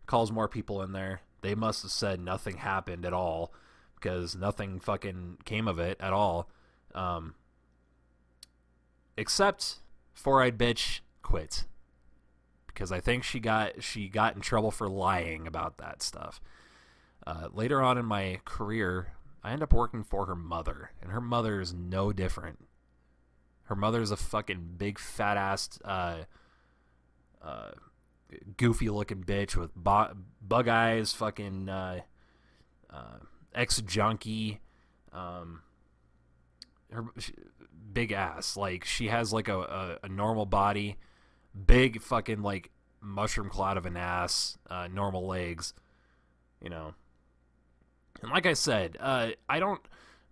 Speaker 2: Calls more people in there. They must have said nothing happened at all because nothing fucking came of it at all. Um, except four-eyed bitch quit because I think she got she got in trouble for lying about that stuff. Uh, later on in my career, I end up working for her mother, and her mother is no different. Her mother is a fucking big fat ass, uh, uh, goofy looking bitch with bo- bug eyes, fucking uh, uh, ex junkie. Um, her she, big ass, like she has like a, a, a normal body big fucking like mushroom cloud of an ass, uh, normal legs, you know. And like I said, uh, I don't,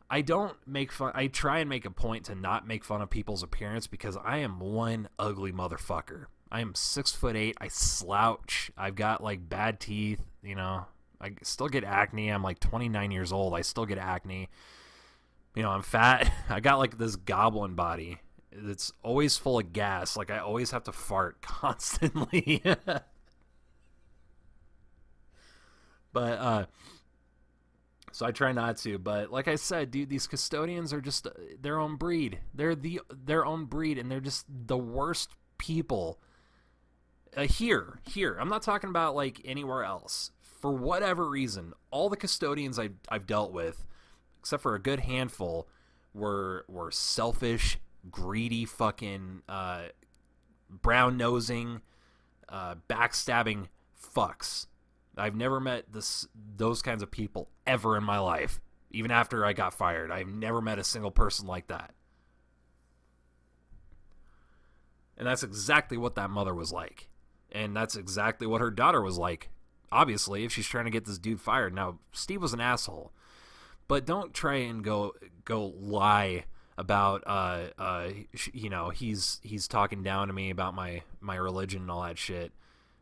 Speaker 2: I don't make fun. I try and make a point to not make fun of people's appearance because I am one ugly motherfucker. I am six foot eight. I slouch. I've got like bad teeth. You know, I still get acne. I'm like 29 years old. I still get acne. You know, I'm fat. I got like this goblin body it's always full of gas. Like I always have to fart constantly. but uh so I try not to, but like I said, dude, these custodians are just uh, their own breed. They're the their own breed and they're just the worst people. Uh, here, here. I'm not talking about like anywhere else. For whatever reason, all the custodians I I've dealt with, except for a good handful, were were selfish greedy fucking uh, brown nosing, uh, backstabbing fucks. I've never met this those kinds of people ever in my life. Even after I got fired, I've never met a single person like that. And that's exactly what that mother was like. And that's exactly what her daughter was like. Obviously, if she's trying to get this dude fired. Now, Steve was an asshole. But don't try and go go lie about uh uh you know he's he's talking down to me about my my religion and all that shit.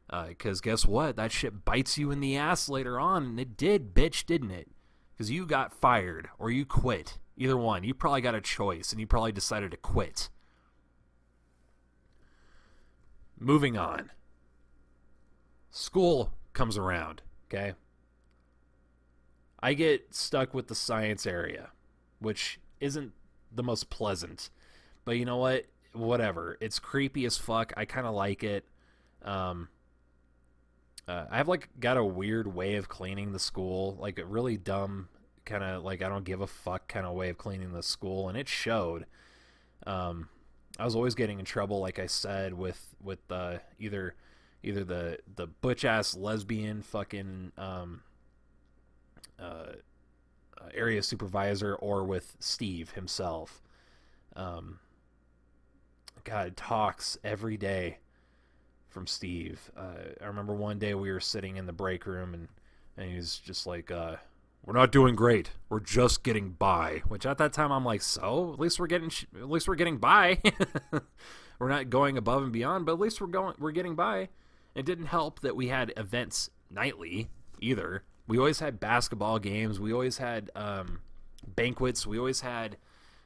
Speaker 2: Uh, guess what? That shit bites you in the ass later on and it did bitch didn't it? Because you got fired or you quit. Either one. You probably got a choice and you probably decided to quit. Moving on school comes around okay i get stuck with the science area which isn't the most pleasant. But you know what? Whatever. It's creepy as fuck. I kind of like it. Um, uh, I've like got a weird way of cleaning the school, like a really dumb kind of like I don't give a fuck kind of way of cleaning the school, and it showed. Um, I was always getting in trouble, like I said, with with uh, either either the the butch ass lesbian fucking um, uh, area supervisor or with Steve himself. Um, God talks every day from Steve. Uh, I remember one day we were sitting in the break room and and he was just like, uh, "We're not doing great. We're just getting by." Which at that time I'm like, "So at least we're getting sh- at least we're getting by. we're not going above and beyond, but at least we're going we're getting by." It didn't help that we had events nightly either. We always had basketball games. We always had um, banquets. We always had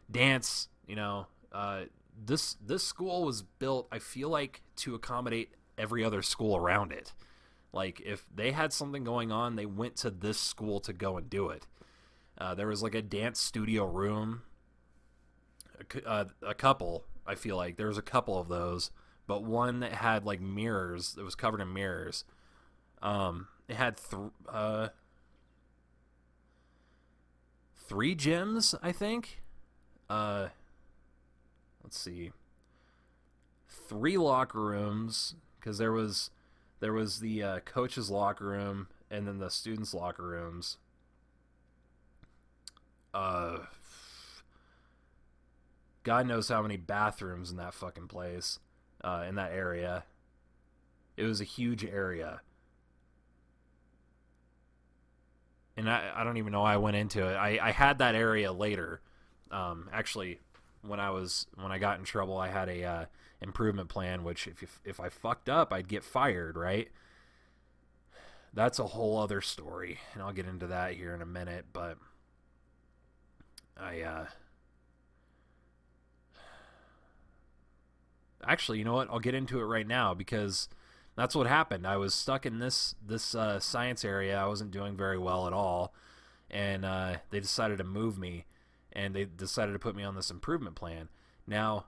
Speaker 2: dance. You know, uh, this this school was built. I feel like to accommodate every other school around it. Like if they had something going on, they went to this school to go and do it. Uh, there was like a dance studio room. A, uh, a couple, I feel like there was a couple of those, but one that had like mirrors. It was covered in mirrors. Um, it had th- uh, three gyms, I think. Uh, let's see, three locker rooms because there was there was the uh, coach's locker room and then the students' locker rooms. Uh, God knows how many bathrooms in that fucking place, uh, in that area. It was a huge area. And I, I don't even know why I went into it. I, I had that area later. Um, actually, when I was when I got in trouble, I had a uh, improvement plan. Which if if I fucked up, I'd get fired. Right. That's a whole other story, and I'll get into that here in a minute. But I uh, actually, you know what? I'll get into it right now because that's what happened. I was stuck in this this uh, science area. I wasn't doing very well at all, and uh, they decided to move me and they decided to put me on this improvement plan. Now,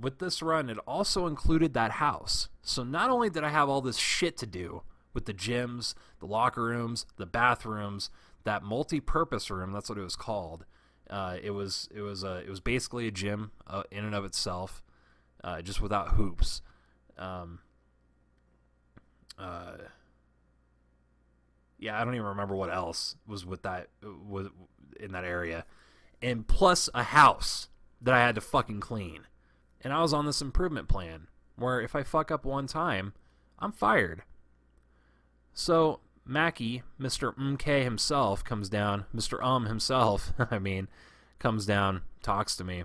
Speaker 2: with this run, it also included that house. So not only did I have all this shit to do with the gyms, the locker rooms, the bathrooms, that multi-purpose room, that's what it was called. Uh, it was it was a, it was basically a gym uh, in and of itself, uh, just without hoops. Um, uh, yeah, I don't even remember what else was with that was in that area and plus a house that I had to fucking clean. And I was on this improvement plan where if I fuck up one time, I'm fired. So Mackie, Mr. MK himself, comes down. Mr. Um himself, I mean, comes down, talks to me.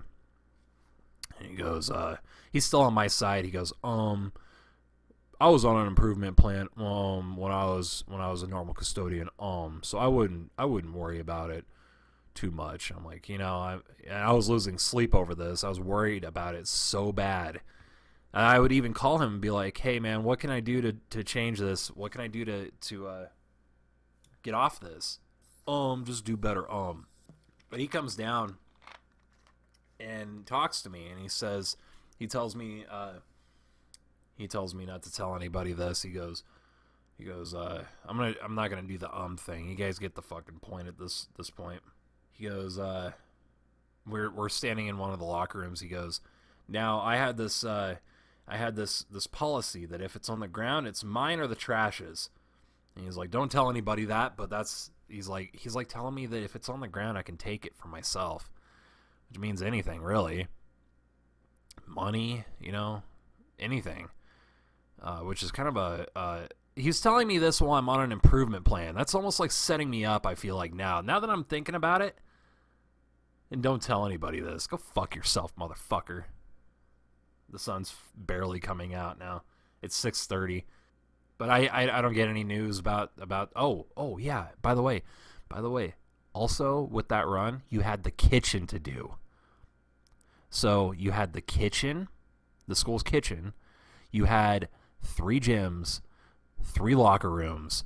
Speaker 2: And he goes, uh, he's still on my side. He goes, um, I was on an improvement plan, um, when I was when I was a normal custodian, um, so I wouldn't I wouldn't worry about it too much. I'm like, you know, I I was losing sleep over this. I was worried about it so bad. And I would even call him and be like, "Hey, man, what can I do to, to change this? What can I do to to uh, get off this? Um, just do better. Um." But he comes down and talks to me, and he says, he tells me, uh, he tells me not to tell anybody this. He goes, he goes, uh, I'm gonna, I'm not gonna do the um thing. You guys get the fucking point at this this point. He goes, uh, we're we're standing in one of the locker rooms. He goes, now I had this, uh, I had this this policy that if it's on the ground, it's mine or the trash's. And he's like, don't tell anybody that, but that's he's like he's like telling me that if it's on the ground, I can take it for myself, which means anything really. Money, you know, anything. Uh, which is kind of a uh, he's telling me this while I'm on an improvement plan. That's almost like setting me up. I feel like now. Now that I'm thinking about it, and don't tell anybody this. Go fuck yourself, motherfucker. The sun's barely coming out now. It's 6:30. But I, I I don't get any news about about oh, oh yeah, by the way. By the way, also with that run, you had the kitchen to do. So, you had the kitchen, the school's kitchen. You had three gyms, three locker rooms,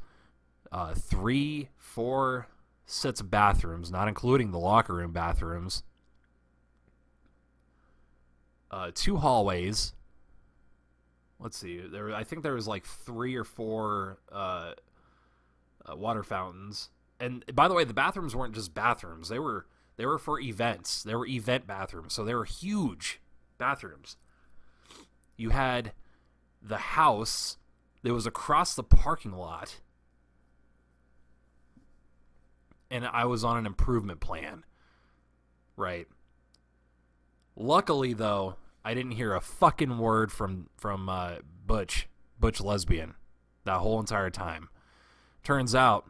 Speaker 2: uh, three, four sets of bathrooms, not including the locker room bathrooms, uh, two hallways. Let's see. There, I think there was like three or four uh, uh, water fountains. And by the way, the bathrooms weren't just bathrooms; they were They were for events. They were event bathrooms, so they were huge bathrooms. You had the house that was across the parking lot, and I was on an improvement plan. Right. Luckily, though, I didn't hear a fucking word from from uh, Butch, Butch lesbian, that whole entire time. Turns out,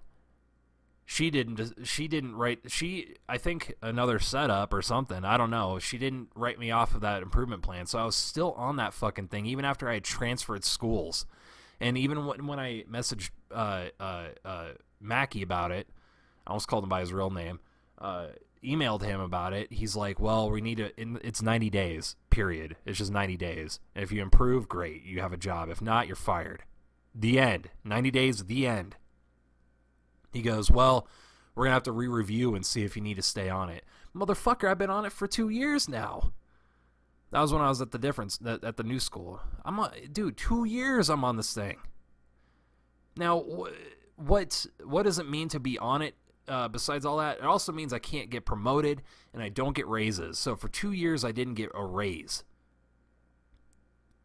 Speaker 2: she didn't. She didn't write. She, I think, another setup or something. I don't know. She didn't write me off of that improvement plan, so I was still on that fucking thing, even after I had transferred schools, and even when when I messaged uh, uh, uh, about it, I almost called him by his real name. Uh, emailed him about it. He's like, "Well, we need to. It's 90 days. Period. It's just 90 days. And if you improve, great, you have a job. If not, you're fired. The end. 90 days. The end." He goes, "Well, we're gonna have to re-review and see if you need to stay on it." Motherfucker, I've been on it for two years now. That was when I was at the difference at the new school. I'm on, dude, two years I'm on this thing. Now, what what does it mean to be on it uh, besides all that, it also means I can't get promoted and I don't get raises. So for two years, I didn't get a raise.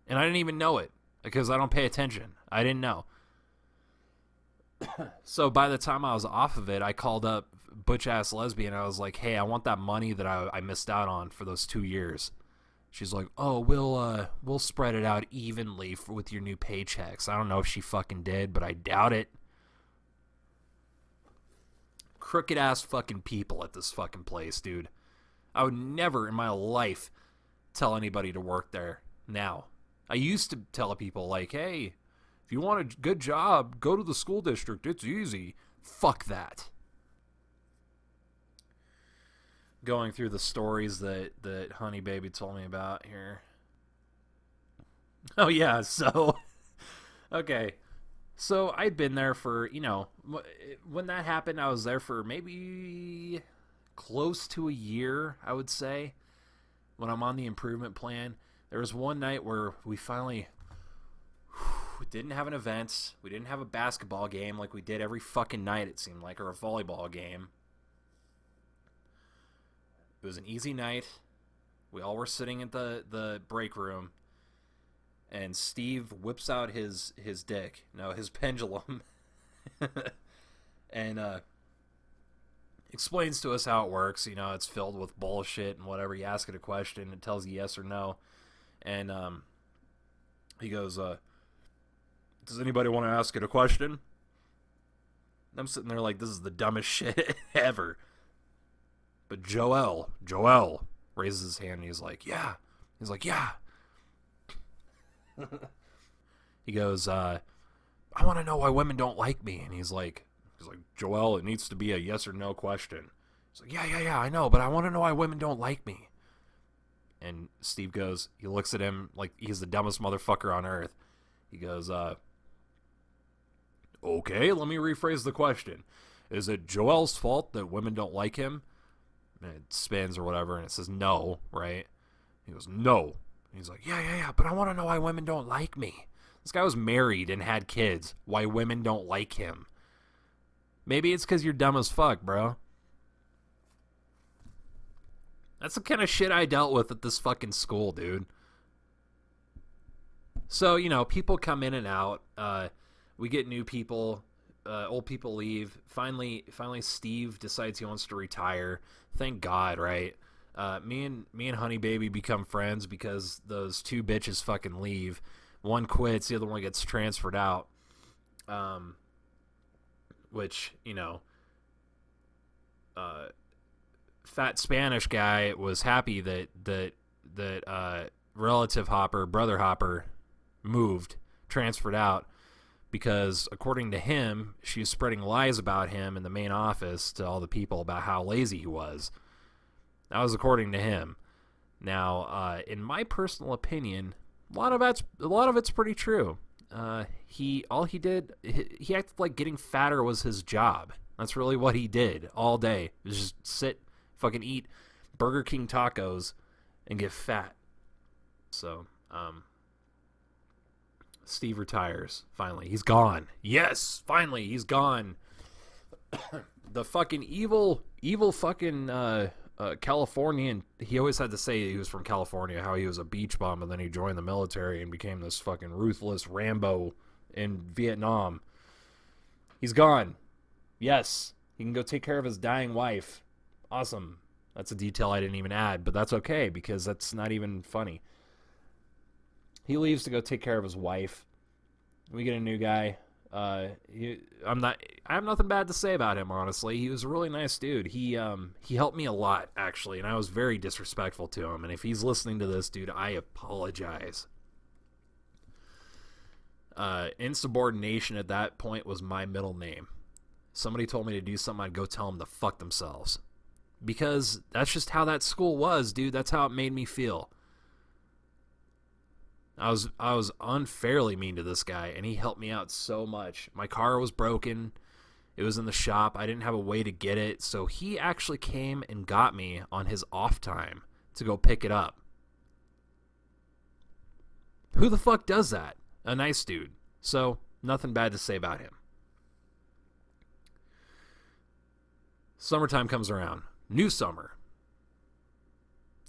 Speaker 2: And I didn't even know it because I don't pay attention. I didn't know. So by the time I was off of it, I called up Butch Ass Lesbian. I was like, hey, I want that money that I, I missed out on for those two years. She's like, "Oh, we'll uh, we'll spread it out evenly for, with your new paychecks." I don't know if she fucking did, but I doubt it crooked ass fucking people at this fucking place, dude. I would never in my life tell anybody to work there now. I used to tell people, like, hey, if you want a good job, go to the school district. It's easy. Fuck that. Going through the stories that, that Honey Baby told me about here. Oh, yeah, so. okay. So I'd been there for, you know, when that happened, I was there for maybe close to a year, I would say. When I'm on the improvement plan, there was one night where we finally didn't have an event. We didn't have a basketball game like we did every fucking night, it seemed like, or a volleyball game. It was an easy night. We all were sitting at the, the break room and Steve whips out his his dick, no, his pendulum, and uh, explains to us how it works. You know, it's filled with bullshit and whatever. You ask it a question, it tells you yes or no, and um, he goes, uh, "Does anybody want to ask it a question?" I'm sitting there like, "This is the dumbest shit ever." But Joel, Joel raises his hand and he's like, "Yeah." He's like, "Yeah." he goes, uh, I want to know why women don't like me. And he's like, he's like, Joel, it needs to be a yes or no question. He's like, yeah, yeah, yeah, I know, but I want to know why women don't like me. And Steve goes, he looks at him like he's the dumbest motherfucker on earth. He goes, uh, okay, let me rephrase the question. Is it Joel's fault that women don't like him? And it spins or whatever, and it says no, right? He goes, no. He's like, yeah, yeah, yeah, but I want to know why women don't like me. This guy was married and had kids. Why women don't like him? Maybe it's because you're dumb as fuck, bro. That's the kind of shit I dealt with at this fucking school, dude. So, you know, people come in and out. Uh, we get new people. Uh, old people leave. Finally, finally, Steve decides he wants to retire. Thank God, right? Uh, me and me and Honey Baby become friends because those two bitches fucking leave. One quits, the other one gets transferred out. Um, which you know, uh, fat Spanish guy was happy that that that uh, relative Hopper, brother Hopper, moved, transferred out because according to him, she was spreading lies about him in the main office to all the people about how lazy he was. That was according to him. Now, uh, in my personal opinion, a lot of that's a lot of it's pretty true. Uh, he all he did he, he, acted like getting fatter was his job. That's really what he did all day. Just sit, fucking eat Burger King tacos, and get fat. So, um, Steve retires finally. He's gone. Yes, finally he's gone. the fucking evil, evil fucking uh, uh, Californian. He always had to say he was from California, how he was a beach bum, and then he joined the military and became this fucking ruthless Rambo in Vietnam. He's gone. Yes, he can go take care of his dying wife. Awesome. That's a detail I didn't even add, but that's okay because that's not even funny. He leaves to go take care of his wife. We get a new guy. Uh, he, I'm not. I have nothing bad to say about him. Honestly, he was a really nice dude. He um he helped me a lot actually, and I was very disrespectful to him. And if he's listening to this, dude, I apologize. Uh, insubordination at that point was my middle name. Somebody told me to do something, I'd go tell them to fuck themselves, because that's just how that school was, dude. That's how it made me feel. I was I was unfairly mean to this guy, and he helped me out so much. My car was broken; it was in the shop. I didn't have a way to get it, so he actually came and got me on his off time to go pick it up. Who the fuck does that? A nice dude. So nothing bad to say about him. Summertime comes around. New summer.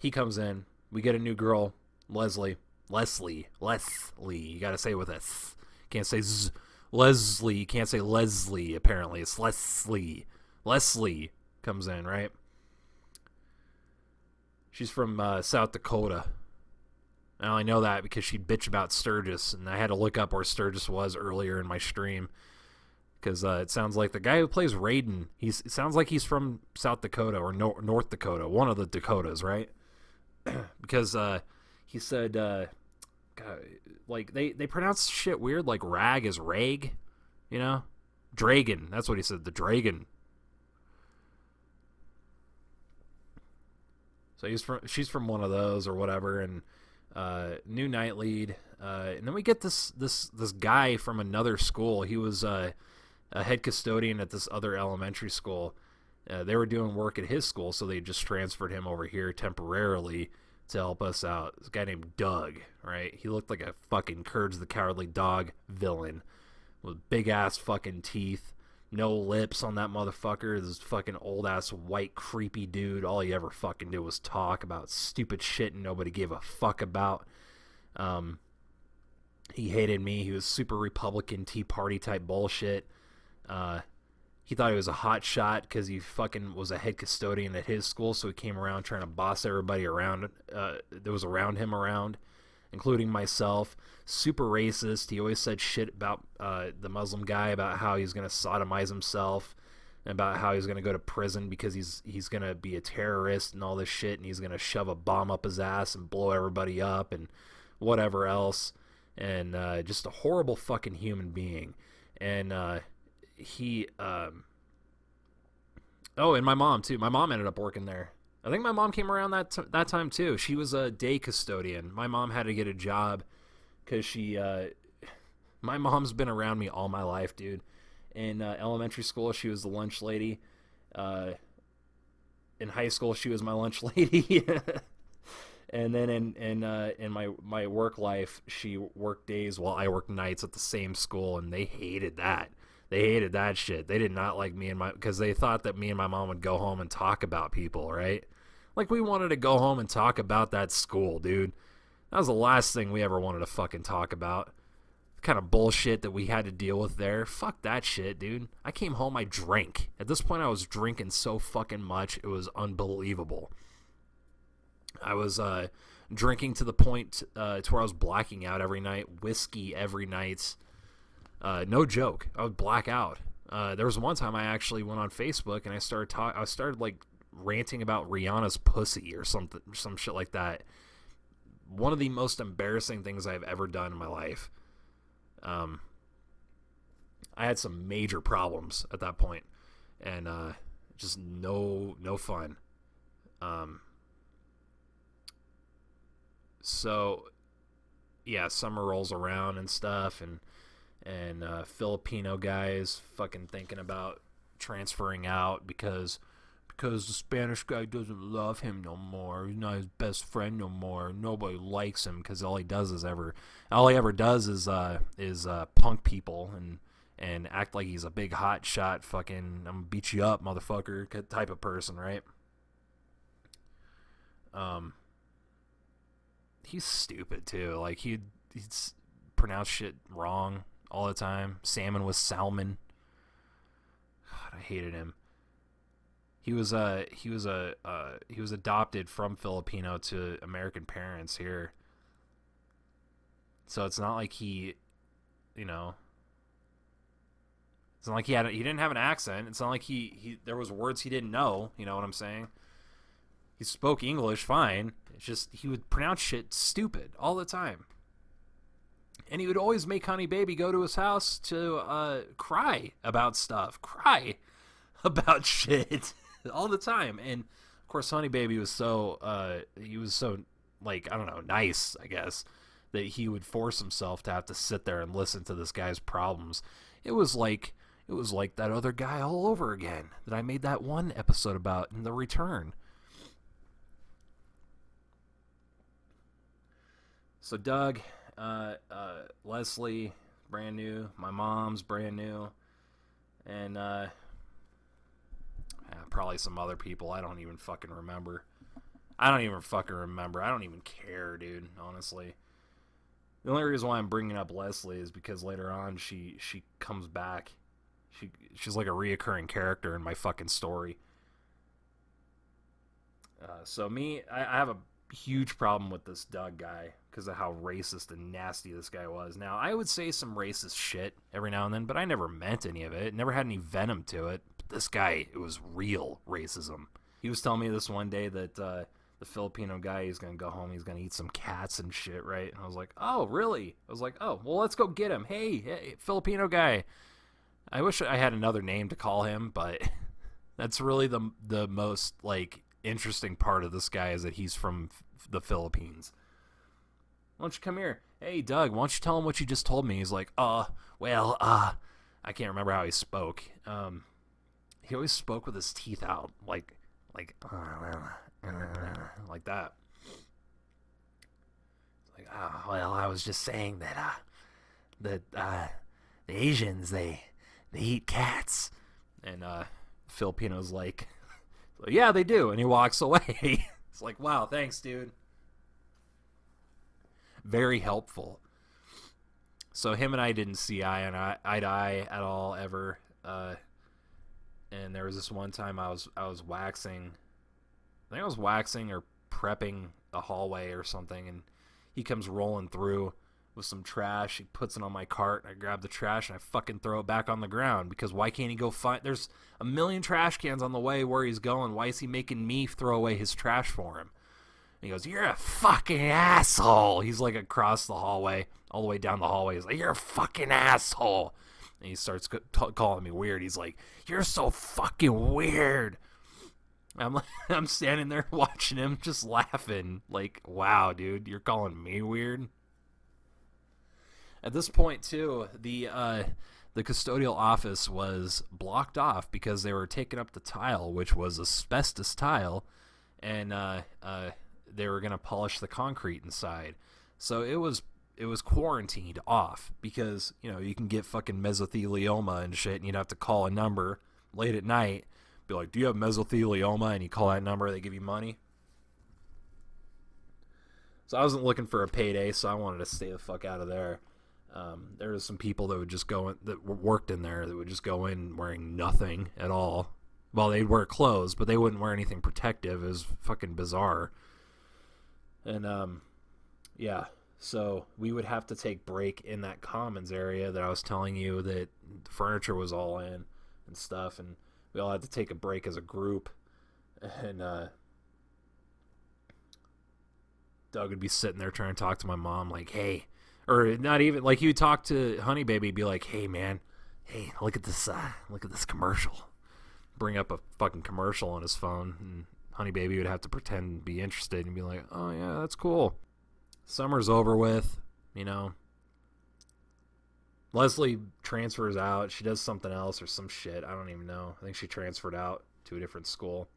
Speaker 2: He comes in. We get a new girl, Leslie. Leslie. Leslie. You gotta say it with a th. Can't say z. Leslie. You can't say Leslie, apparently. It's Leslie. Leslie comes in, right? She's from uh, South Dakota. I only know that because she bitched about Sturgis, and I had to look up where Sturgis was earlier in my stream because uh, it sounds like the guy who plays Raiden. It sounds like he's from South Dakota or no, North Dakota, one of the Dakotas, right? because uh, he said, uh, God, like they they pronounce shit weird, like rag is rag, you know, dragon. That's what he said, the dragon. So he's from she's from one of those or whatever, and uh, new night lead, uh, and then we get this this this guy from another school. He was uh, a head custodian at this other elementary school. Uh, they were doing work at his school, so they just transferred him over here temporarily to help us out. This guy named Doug, right? He looked like a fucking Courage the Cowardly Dog villain with big ass fucking teeth, no lips on that motherfucker. This fucking old ass white creepy dude. All he ever fucking did was talk about stupid shit and nobody gave a fuck about. Um, he hated me. He was super Republican Tea Party type bullshit. Uh, he thought he was a hot shot because he fucking was a head custodian at his school, so he came around trying to boss everybody around uh, that was around him around, including myself. Super racist. He always said shit about uh, the Muslim guy about how he's gonna sodomize himself, and about how he's gonna go to prison because he's he's gonna be a terrorist and all this shit, and he's gonna shove a bomb up his ass and blow everybody up and whatever else, and uh, just a horrible fucking human being. And uh, he um oh and my mom too. My mom ended up working there. I think my mom came around that t- that time too. She was a day custodian. My mom had to get a job because she uh my mom's been around me all my life dude. In uh, elementary school she was the lunch lady. Uh in high school she was my lunch lady. And then in in uh, in my my work life she worked days while I worked nights at the same school and they hated that they hated that shit. They did not like me and my because they thought that me and my mom would go home and talk about people, right? Like we wanted to go home and talk about that school, dude. That was the last thing we ever wanted to fucking talk about. The kind of bullshit that we had to deal with there. Fuck that shit, dude. I came home, I drank. At this point, I was drinking so fucking much, it was unbelievable. I was uh, drinking to the point uh, to where I was blacking out every night, whiskey every night uh, no joke. I would black out. Uh, there was one time I actually went on Facebook and I started talk. I started like ranting about Rihanna's pussy or something, some shit like that. One of the most embarrassing things I've ever done in my life. Um, I had some major problems at that point, and uh, just no no fun. Um, so yeah, summer rolls around and stuff, and and uh, Filipino guys fucking thinking about transferring out because because the Spanish guy doesn't love him no more. He's not his best friend no more. Nobody likes him because all he does is ever all he ever does is uh is uh punk people and and act like he's a big hot shot fucking I'm gonna beat you up motherfucker type of person, right? Um, he's stupid too. Like he he's pronounced shit wrong all the time. Salmon was salmon. God, I hated him. He was uh he was a uh, he was adopted from Filipino to American parents here. So it's not like he, you know, it's not like he had a, he didn't have an accent. It's not like he he there was words he didn't know. You know what I'm saying? He spoke English fine. It's just he would pronounce shit stupid all the time. And he would always make Honey Baby go to his house to uh, cry about stuff, cry about shit all the time. And of course, Honey Baby was so uh, he was so like I don't know, nice, I guess, that he would force himself to have to sit there and listen to this guy's problems. It was like it was like that other guy all over again that I made that one episode about in the return. So Doug, uh, uh, Leslie, brand new. My mom's brand new, and uh, probably some other people. I don't even fucking remember. I don't even fucking remember. I don't even care, dude. Honestly, the only reason why I'm bringing up Leslie is because later on she she comes back. She she's like a reoccurring character in my fucking story. Uh, so me, I, I have a huge problem with this Doug guy because of how racist and nasty this guy was. Now, I would say some racist shit every now and then, but I never meant any of it. Never had any venom to it. But this guy, it was real racism. He was telling me this one day that uh, the Filipino guy he's gonna go home. He's gonna eat some cats and shit, right? And I was like, oh, really? I was like, oh, well, let's go get him. Hey, hey Filipino guy. I wish I had another name to call him, but that's really the the most like interesting part of this guy is that he's from the Philippines. Why don't you come here? Hey, Doug, why don't you tell him what you just told me? He's like, uh, well, uh, I can't remember how he spoke. Um, he always spoke with his teeth out, like, like, like that. Like, oh, well, I was just saying that, uh, that, uh, the Asians, they, they eat cats. And, uh, Filipino's like, yeah, they do. And he walks away. it's like, wow, thanks, dude very helpful. So him and I didn't see eye on eye, eye to eye at all ever. Uh, and there was this one time I was I was waxing, I think I was waxing or prepping a hallway or something, and he comes rolling through with some trash. He puts it on my cart, and I grab the trash and I fucking throw it back on the ground because why can't he go find? There's a million trash cans on the way where he's going. Why is he making me throw away his trash for him? he goes, "You're a fucking asshole." He's like across the hallway, all the way down the hallway. He's like, "You're a fucking asshole." And he starts calling me weird. He's like, "You're so fucking weird." I'm like, I'm standing there watching him, just laughing, like, "Wow, dude, you're calling me weird." At this point, too, the uh, the custodial office was blocked off because they were taking up the tile, which was asbestos tile, and uh, uh, they were going to polish the concrete inside. So it was it was quarantined off because you know you can get fucking mesothelioma and shit, and you'd have to call a number late at night, be like, "Do you have mesothelioma?" And you call that number, they give you money. So I wasn't looking for a payday, so I wanted to stay the fuck out of there. Um, there was some people that would just go in, that worked in there that would just go in wearing nothing at all. Well, they'd wear clothes, but they wouldn't wear anything protective. It was fucking bizarre. And um, yeah, so we would have to take break in that commons area that I was telling you that the furniture was all in and stuff, and we all had to take a break as a group. And uh, Doug would be sitting there trying to talk to my mom, like, "Hey," or not even like would talk to Honey Baby, be like, "Hey, man, hey, look at this, uh, look at this commercial." Bring up a fucking commercial on his phone, and Honey Baby would have to pretend be interested and be like, "Oh yeah, that's cool." Summer's over with, you know. Leslie transfers out. She does something else or some shit. I don't even know. I think she transferred out to a different school.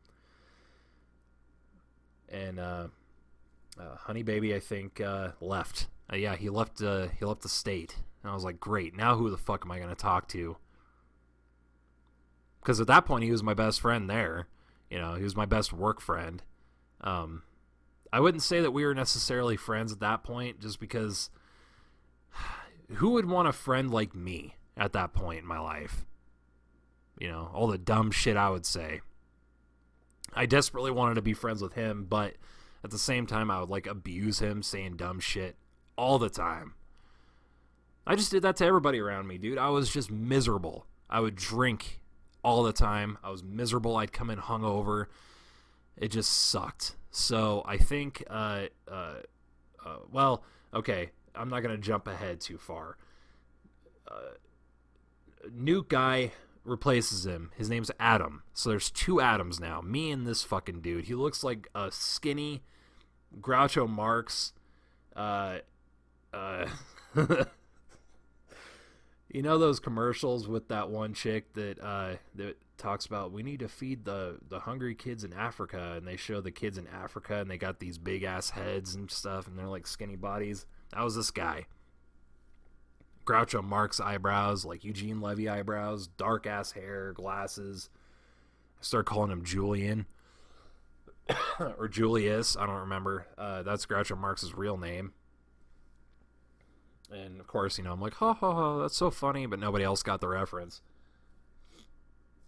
Speaker 2: And uh, uh, Honey Baby, I think, uh, left. Uh, yeah, he left. Uh, he left the state. And I was like, great. Now who the fuck am I going to talk to? Because at that point, he was my best friend there. You know, he was my best work friend. Um, I wouldn't say that we were necessarily friends at that point, just because who would want a friend like me at that point in my life? You know, all the dumb shit I would say. I desperately wanted to be friends with him, but at the same time, I would like abuse him saying dumb shit all the time. I just did that to everybody around me, dude. I was just miserable. I would drink all the time. I was miserable. I'd come in hungover. It just sucked. So I think, uh, uh, uh, well, okay, I'm not gonna jump ahead too far. Uh, new guy replaces him. His name's Adam. So there's two Adams now. Me and this fucking dude. He looks like a skinny Groucho Marx. Uh, you know those commercials with that one chick that uh, that talks about we need to feed the the hungry kids in Africa, and they show the kids in Africa, and they got these big ass heads and stuff, and they're like skinny bodies. That was this guy. Groucho Marx eyebrows, like Eugene Levy eyebrows, dark ass hair, glasses. I started calling him Julian or Julius. I don't remember. Uh, that's Groucho Marx's real name. And of course, you know, I'm like, ha ha ha, that's so funny, but nobody else got the reference.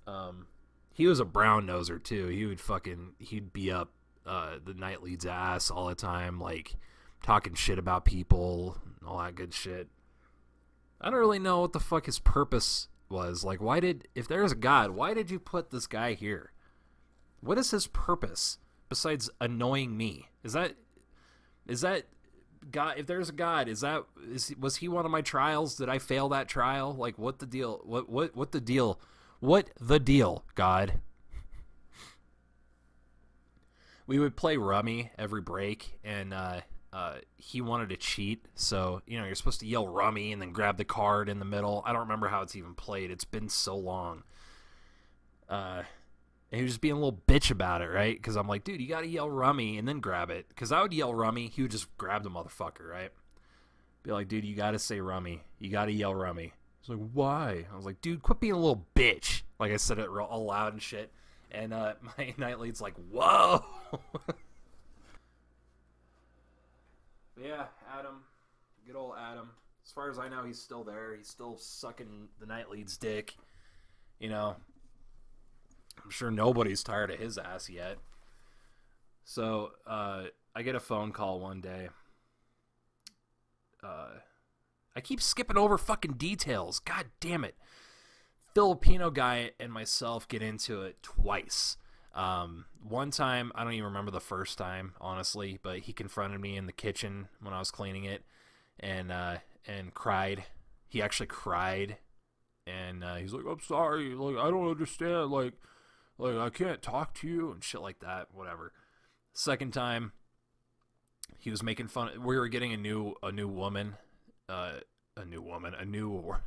Speaker 2: Um, he was a brown noser too. He would fucking he'd be up uh, the night lead's ass all the time, like talking shit about people, all that good shit. I don't really know what the fuck his purpose was. Like, why did if there's a god, why did you put this guy here? What is his purpose besides annoying me? Is that is that God? If there's a God, is that is was he one of my trials? Did I fail that trial? Like, what the deal? What what what the deal? What the deal, God? We would play rummy every break, and uh, uh, he wanted to cheat. So, you know, you're supposed to yell rummy and then grab the card in the middle. I don't remember how it's even played. It's been so long. Uh, and he was just being a little bitch about it, right? Because I'm like, dude, you got to yell rummy and then grab it. Because I would yell rummy. He would just grab the motherfucker, right? Be like, dude, you got to say rummy. You got to yell rummy. He's like, why? I was like, dude, quit being a little bitch. Like I said it real all loud and shit. And uh, my night lead's like, whoa. yeah, Adam. Good old Adam. As far as I know, he's still there. He's still sucking the night lead's dick. You know, I'm sure nobody's tired of his ass yet. So uh, I get a phone call one day. Uh, I keep skipping over fucking details. God damn it. Filipino guy and myself get into it twice. Um, one time, I don't even remember the first time, honestly, but he confronted me in the kitchen when I was cleaning it, and uh, and cried. He actually cried, and uh, he's like, "I'm sorry, like I don't understand, like, like I can't talk to you and shit like that, whatever." Second time, he was making fun. We were getting a new a new woman, uh, a new woman, a new.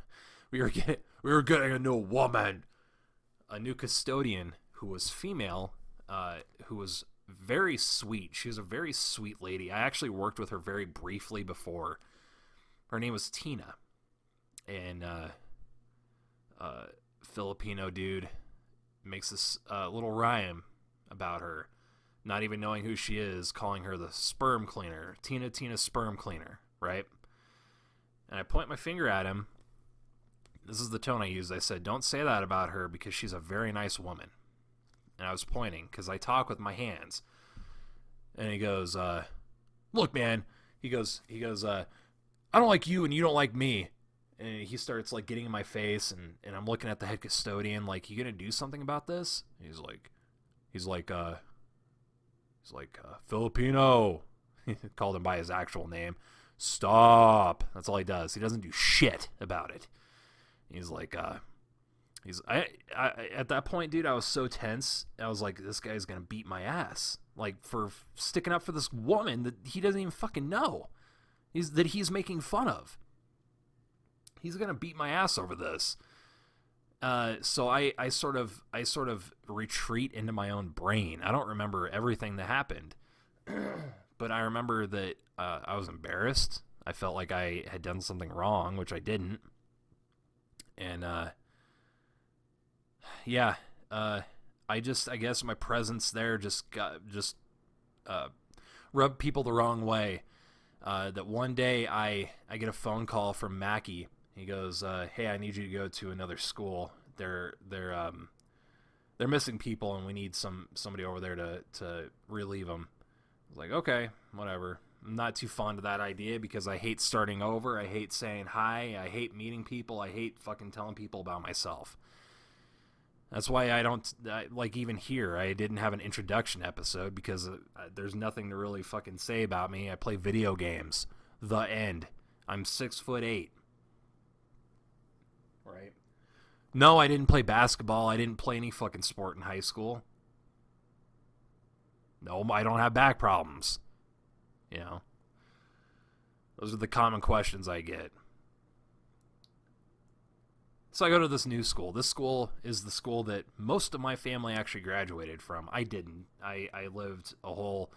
Speaker 2: We were getting we were getting a new woman, a new custodian who was female, uh, who was very sweet. She was a very sweet lady. I actually worked with her very briefly before. Her name was Tina, and uh, uh, Filipino dude makes this uh, little rhyme about her, not even knowing who she is, calling her the sperm cleaner, Tina Tina sperm cleaner, right? And I point my finger at him. This is the tone I used. I said, "Don't say that about her because she's a very nice woman." And I was pointing because I talk with my hands. And he goes, uh, "Look, man." He goes, he goes, uh, "I don't like you and you don't like me." And he starts like getting in my face, and, and I'm looking at the head custodian, like, "You gonna do something about this?" And he's like, he's like, uh, he's like, uh, Filipino. Called him by his actual name. Stop. That's all he does. He doesn't do shit about it. He's like, uh, he's I, I at that point, dude, I was so tense. I was like, this guy's gonna beat my ass, like for sticking up for this woman that he doesn't even fucking know. He's that he's making fun of. He's gonna beat my ass over this. Uh, so I, I sort of I sort of retreat into my own brain. I don't remember everything that happened, but I remember that uh, I was embarrassed. I felt like I had done something wrong, which I didn't and uh, yeah, uh, I just I guess my presence there just got just uh, rub people the wrong way. Uh, that one day I I get a phone call from Mackie. He goes, uh, "Hey, I need you to go to another school. They're they're um they're missing people, and we need some somebody over there to to relieve them." I was like, "Okay, whatever." I'm not too fond of that idea because I hate starting over. I hate saying hi. I hate meeting people. I hate fucking telling people about myself. That's why I don't I, like even here. I didn't have an introduction episode because uh, there's nothing to really fucking say about me. I play video games. The end. I'm six foot eight. Right. No, I didn't play basketball. I didn't play any fucking sport in high school. No, I don't have back problems. You know, those are the common questions I get. So I go to this new school. This school is the school that most of my family actually graduated from. I didn't. I, I lived a whole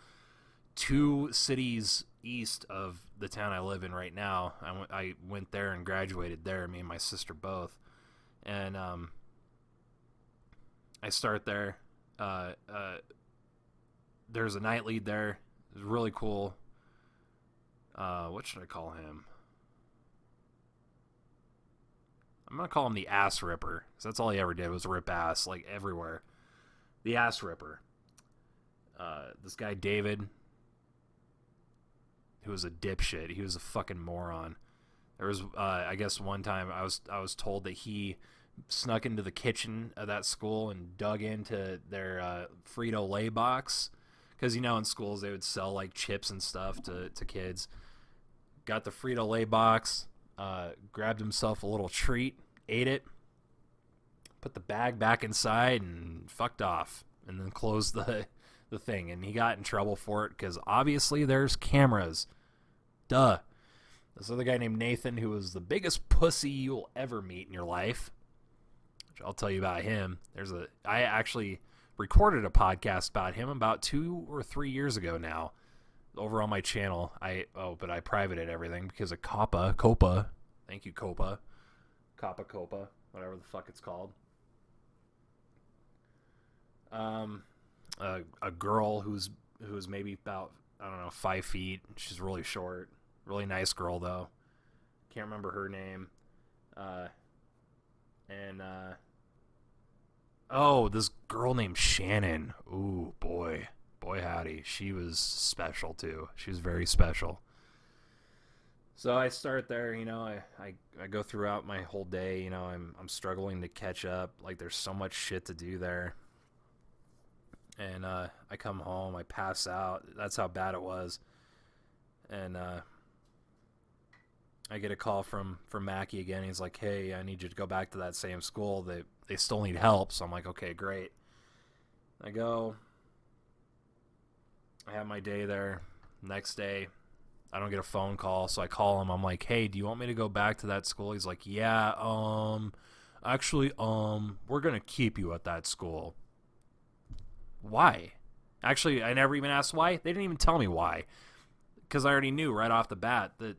Speaker 2: two cities east of the town I live in right now. I went, went there and graduated there, me and my sister both. And um, I start there. Uh, uh, there's a night lead there. It's really cool. Uh, what should I call him? I'm gonna call him the ass ripper, that's all he ever did was rip ass like everywhere. The ass ripper. Uh, this guy David, who was a dipshit. He was a fucking moron. There was, uh, I guess, one time I was I was told that he snuck into the kitchen of that school and dug into their uh, Frito Lay box because you know in schools they would sell like chips and stuff to to kids. Got the Frito Lay box, uh, grabbed himself a little treat, ate it, put the bag back inside, and fucked off, and then closed the the thing. And he got in trouble for it because obviously there's cameras. Duh. This other guy named Nathan, who was the biggest pussy you'll ever meet in your life, which I'll tell you about him. There's a I actually recorded a podcast about him about two or three years ago now over on my channel. I oh, but I privated everything because of COPPA COPPA. Thank you, COPPA. COPPA COPPA, whatever the fuck it's called. Um, a, a girl who's who's maybe about I don't know five feet. She's really short. Really nice girl though. Can't remember her name. Uh, and uh, oh, this girl named Shannon. Ooh boy, boy howdy, she was special too. She was very special. So I start there, you know, I, I, I go throughout my whole day, you know, I'm I'm struggling to catch up. Like there's so much shit to do there. And uh, I come home, I pass out. That's how bad it was. And uh, I get a call from from Mackie again. He's like, "Hey, I need you to go back to that same school. They they still need help." So I'm like, "Okay, great." I go. I have my day there. Next day, I don't get a phone call, so I call him. I'm like, "Hey, do you want me to go back to that school?" He's like, "Yeah, um actually um we're going to keep you at that school." Why? Actually, I never even asked why. They didn't even tell me why. Cuz I already knew right off the bat that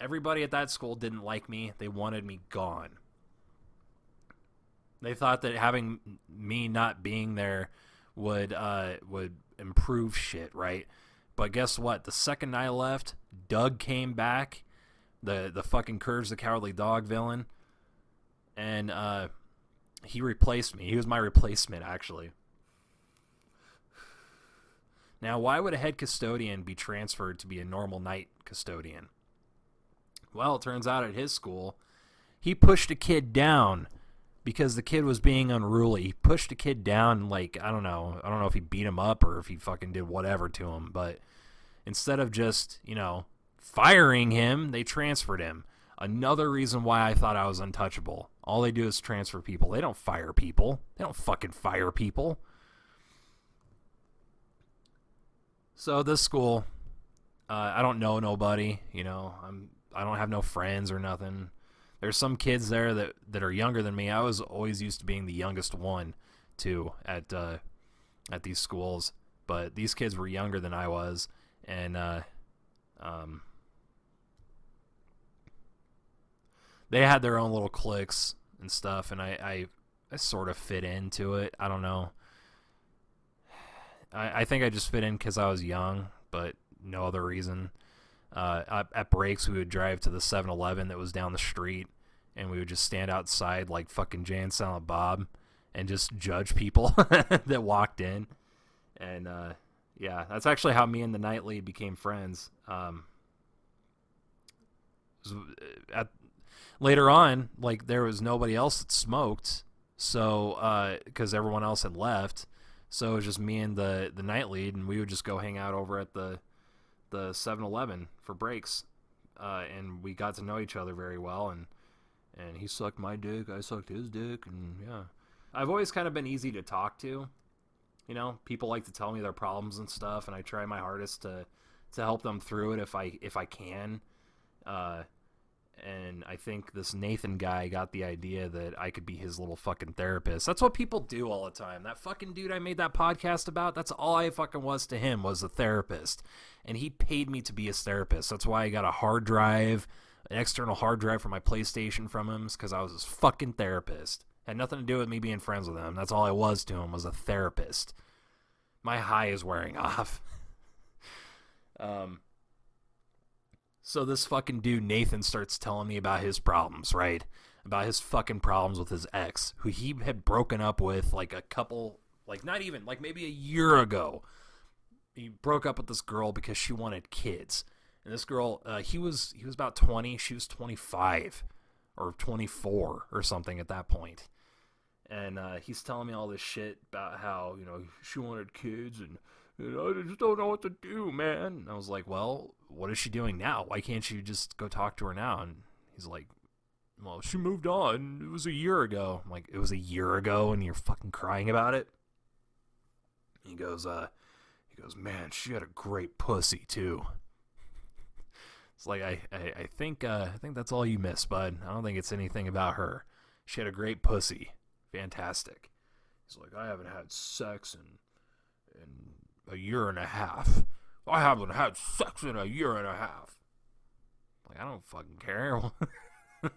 Speaker 2: everybody at that school didn't like me. They wanted me gone. They thought that having me not being there would uh, would improve shit, right? But guess what? The second I left, Doug came back, the the fucking Courage the Cowardly Dog villain, and uh, he replaced me. He was my replacement, actually. Now, why would a head custodian be transferred to be a normal night custodian? Well, it turns out at his school, he pushed a kid down because the kid was being unruly. He pushed a kid down like I don't know. I don't know if he beat him up or if he fucking did whatever to him, but instead of just, you know, firing him, they transferred him. Another reason why I thought I was untouchable. All they do is transfer people. They don't fire people. They don't fucking fire people. So this school, uh, I don't know nobody. You know, I'm I don't have no friends or nothing. There's some kids there that that are younger than me. I was always used to being the youngest one, too, at uh, at these schools. But these kids were younger than I was, and uh, um, they had their own little cliques and stuff, and I, I I sort of fit into it. I don't know. I, I think I just fit in because I was young, but no other reason. Uh, at, breaks, we would drive to the 7-Eleven that was down the street, and we would just stand outside like fucking Jay and Silent Bob, and just judge people that walked in. And uh, yeah, that's actually how me and the night lead became friends. Um, uh, at later on, like there was nobody else that smoked, so because uh, everyone else had left, so it was just me and the the night lead, and we would just go hang out over at the the 7-Eleven for breaks, uh, and we got to know each other very well, and and he sucked my dick, I sucked his dick, and yeah, I've always kind of been easy to talk to. You know, people like to tell me their problems and stuff, and I try my hardest to to help them through it if I if I can. Uh, and I think this Nathan guy got the idea that I could be his little fucking therapist. That's what people do all the time. That fucking dude I made that podcast about, that's all I fucking was to him was a therapist. And he paid me to be his therapist. That's why I got a hard drive, an external hard drive for my PlayStation from him, because I was his fucking therapist. Had nothing to do with me being friends with him. That's all I was to him was a therapist. My high is wearing off. um so this fucking dude Nathan starts telling me about his problems, right? About his fucking problems with his ex, who he had broken up with like a couple, like not even, like maybe a year ago. He broke up with this girl because she wanted kids, and this girl, uh, he was he was about twenty, she was twenty five, or twenty four or something at that point. And uh, he's telling me all this shit about how you know she wanted kids and I just don't know what to do, man. And I was like, well, what is she doing now? Why can't you just go talk to her now? And he's like, well, she moved on. It was a year ago. I'm like, it was a year ago and you're fucking crying about it? He goes, uh, he goes, man, she had a great pussy too. It's like, I, I, I think, uh, I think that's all you miss, bud. I don't think it's anything about her. She had a great pussy. Fantastic. He's like, I haven't had sex in, in a year and a half. I haven't had sex in a year and a half. Like, I don't fucking care.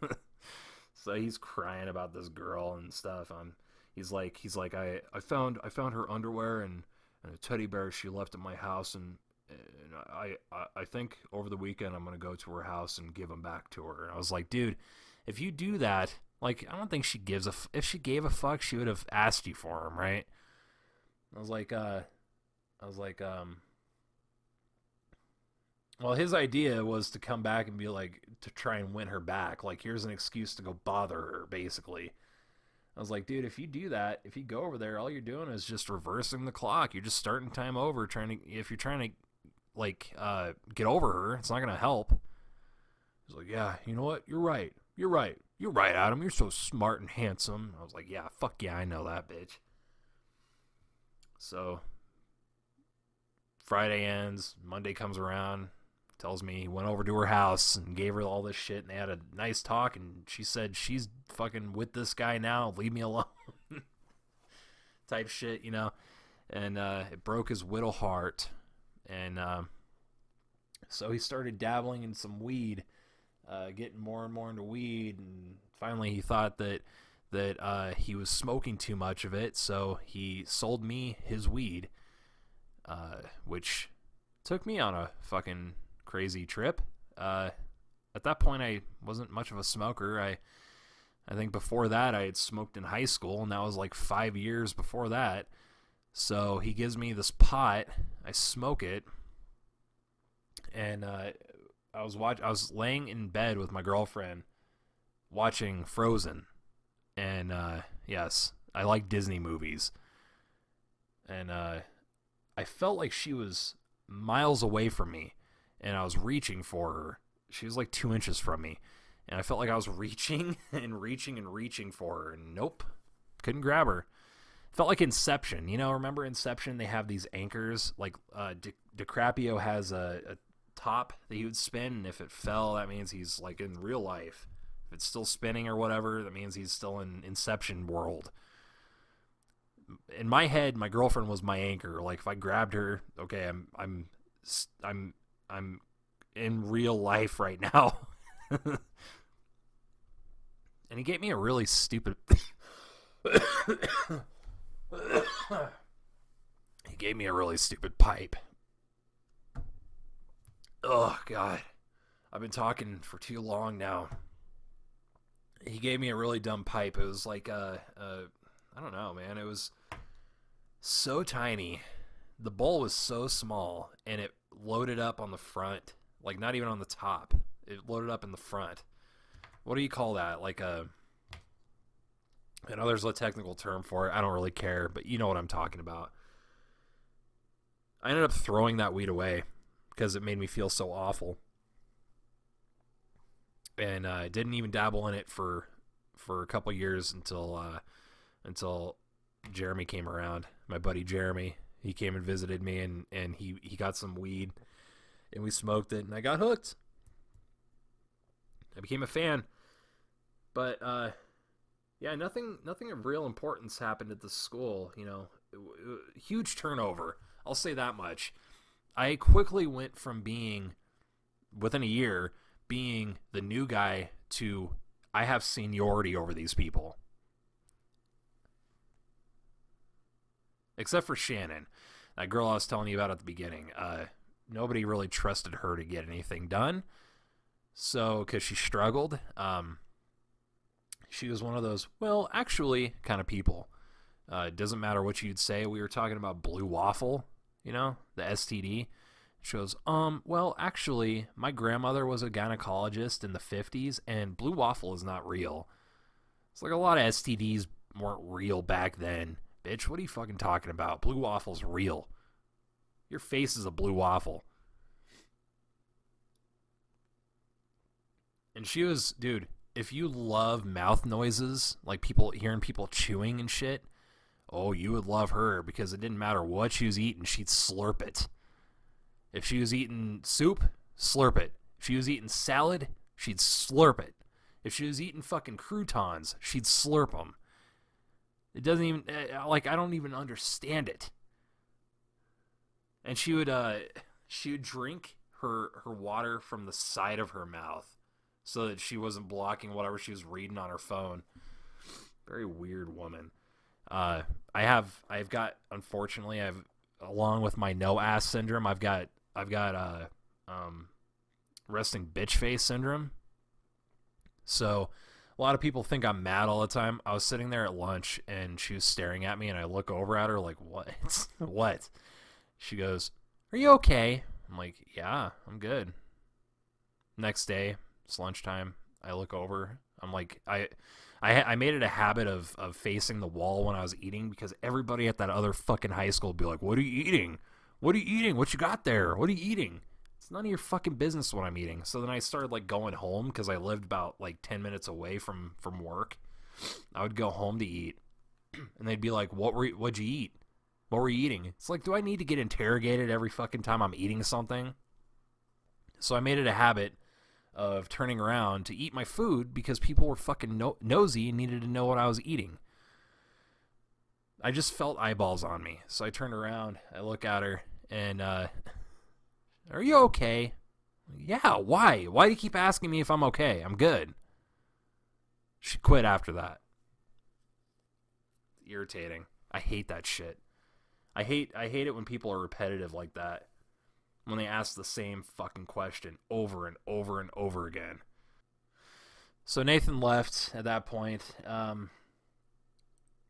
Speaker 2: so he's crying about this girl and stuff. Um, he's like, he's like, I, I found, I found her underwear and, and a teddy bear she left at my house, and, and I, I, I think over the weekend I'm gonna go to her house and give them back to her. And I was like, dude, if you do that, like, I don't think she gives a. F- if she gave a fuck, she would have asked you for them, right? I was like, uh, I was like, um, well, his idea was to come back and be like, to try and win her back. Like, here's an excuse to go bother her, basically. I was like, dude, if you do that, if you go over there, all you're doing is just reversing the clock. You're just starting time over, trying to, if you're trying to, like, uh, get over her, it's not going to help. He's like, yeah, you know what? You're right. You're right. You're right, Adam. You're so smart and handsome. I was like, yeah, fuck yeah, I know that, bitch. So Friday ends, Monday comes around, tells me he went over to her house and gave her all this shit, and they had a nice talk, and she said she's fucking with this guy now, leave me alone, type shit, you know, and uh, it broke his widow heart, and uh, so he started dabbling in some weed, uh, getting more and more into weed, and finally he thought that that uh, he was smoking too much of it, so he sold me his weed uh, which took me on a fucking crazy trip. Uh, at that point, I wasn't much of a smoker. I, I think before that, I had smoked in high school, and that was like five years before that. So he gives me this pot. I smoke it, and uh, I was watch. I was laying in bed with my girlfriend, watching Frozen, and uh, yes, I like Disney movies, and uh, I felt like she was miles away from me and I was reaching for her. She was like two inches from me. And I felt like I was reaching and reaching and reaching for her. And nope, couldn't grab her. Felt like Inception. You know, remember Inception? They have these anchors. Like uh, Di- DiCaprio has a, a top that he would spin. And if it fell, that means he's like in real life. If it's still spinning or whatever, that means he's still in Inception world in my head, my girlfriend was my anchor. Like if I grabbed her, okay, I'm I'm I'm I'm in real life right now. and he gave me a really stupid He gave me a really stupid pipe. oh god, I've been talking for too long now. He gave me a really dumb pipe. It was like a, uh I don't know, man. It was so tiny. The bowl was so small, and it loaded up on the front, like not even on the top. It loaded up in the front. What do you call that? Like a I know there's a technical term for it. I don't really care, but you know what I'm talking about. I ended up throwing that weed away because it made me feel so awful. And I uh, didn't even dabble in it for for a couple years until uh, until Jeremy came around. My buddy Jeremy, he came and visited me, and and he he got some weed, and we smoked it, and I got hooked. I became a fan, but uh, yeah, nothing nothing of real importance happened at the school. You know, huge turnover. I'll say that much. I quickly went from being within a year being the new guy to I have seniority over these people. Except for Shannon, that girl I was telling you about at the beginning. Uh, nobody really trusted her to get anything done. So, because she struggled, um, she was one of those, well, actually, kind of people. Uh, it doesn't matter what you'd say. We were talking about blue waffle, you know, the STD. She goes, um, well, actually, my grandmother was a gynecologist in the 50s, and blue waffle is not real. It's like a lot of STDs weren't real back then. Bitch, what are you fucking talking about? Blue waffle's real. Your face is a blue waffle. And she was, dude, if you love mouth noises, like people hearing people chewing and shit, oh, you would love her because it didn't matter what she was eating, she'd slurp it. If she was eating soup, slurp it. If she was eating salad, she'd slurp it. If she was eating fucking croutons, she'd slurp them. It doesn't even uh, like I don't even understand it. And she would uh she would drink her her water from the side of her mouth so that she wasn't blocking whatever she was reading on her phone. Very weird woman. Uh, I have I've got unfortunately I've along with my no ass syndrome I've got I've got uh um resting bitch face syndrome. So a lot of people think I'm mad all the time. I was sitting there at lunch and she was staring at me and I look over at her like what? what? She goes, "Are you okay?" I'm like, "Yeah, I'm good." Next day, it's lunchtime. I look over. I'm like, I, I, I made it a habit of of facing the wall when I was eating because everybody at that other fucking high school would be like, "What are you eating? What are you eating? What you got there? What are you eating?" It's none of your fucking business what I'm eating. So then I started like going home because I lived about like ten minutes away from from work. I would go home to eat, and they'd be like, "What were you, what'd you eat? What were you eating?" It's like, do I need to get interrogated every fucking time I'm eating something? So I made it a habit of turning around to eat my food because people were fucking no- nosy and needed to know what I was eating. I just felt eyeballs on me. So I turned around, I look at her, and, uh, are you okay? Yeah, why? Why do you keep asking me if I'm okay? I'm good. She quit after that. irritating. I hate that shit. I hate I hate it when people are repetitive like that when they ask the same fucking question over and over and over again. So Nathan left at that point. Um,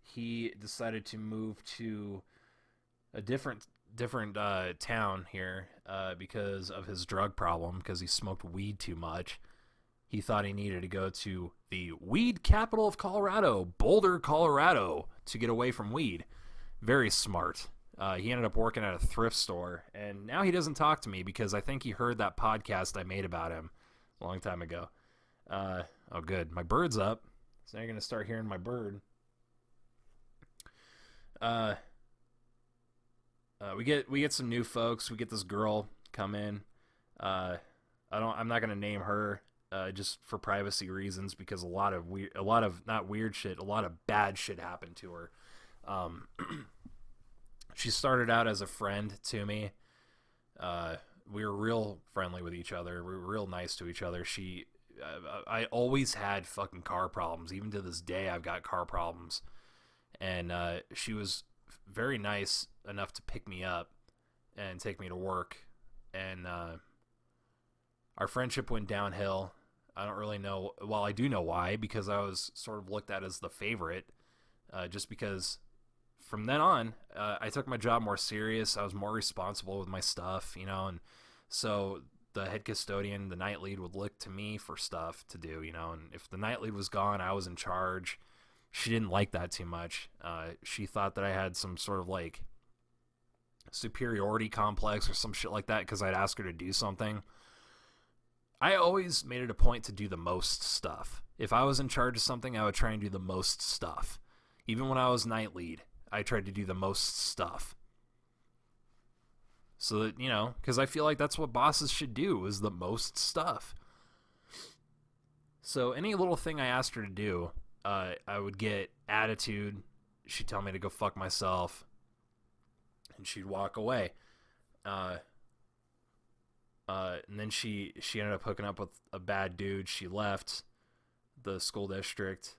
Speaker 2: he decided to move to a different different uh, town here uh, because of his drug problem because he smoked weed too much. He thought he needed to go to the weed capital of Colorado, Boulder, Colorado, to get away from weed. Very smart. Uh, he ended up working at a thrift store, and now he doesn't talk to me because I think he heard that podcast I made about him a long time ago. Uh, oh, good. My bird's up, so now you're gonna start hearing my bird. Uh, uh, we get we get some new folks. We get this girl come in. Uh, I don't. I'm not gonna name her. Uh, just for privacy reasons, because a lot of weird, a lot of not weird shit, a lot of bad shit happened to her. Um, she started out as a friend to me. Uh, we were real friendly with each other. We were real nice to each other. She, uh, I always had fucking car problems. Even to this day, I've got car problems. And uh, she was very nice enough to pick me up and take me to work. And uh, our friendship went downhill. I don't really know. Well, I do know why because I was sort of looked at as the favorite, uh, just because from then on uh, I took my job more serious. I was more responsible with my stuff, you know, and so the head custodian, the night lead, would look to me for stuff to do, you know. And if the night lead was gone, I was in charge. She didn't like that too much. Uh, she thought that I had some sort of like superiority complex or some shit like that because I'd ask her to do something. I always made it a point to do the most stuff. If I was in charge of something, I would try and do the most stuff. Even when I was night lead, I tried to do the most stuff so that you know because i feel like that's what bosses should do is the most stuff so any little thing i asked her to do uh, i would get attitude. She'd tell me to go fuck myself. And she'd walk away. Uh, uh, and then she she ended up hooking up with a bad dude. She left the school district.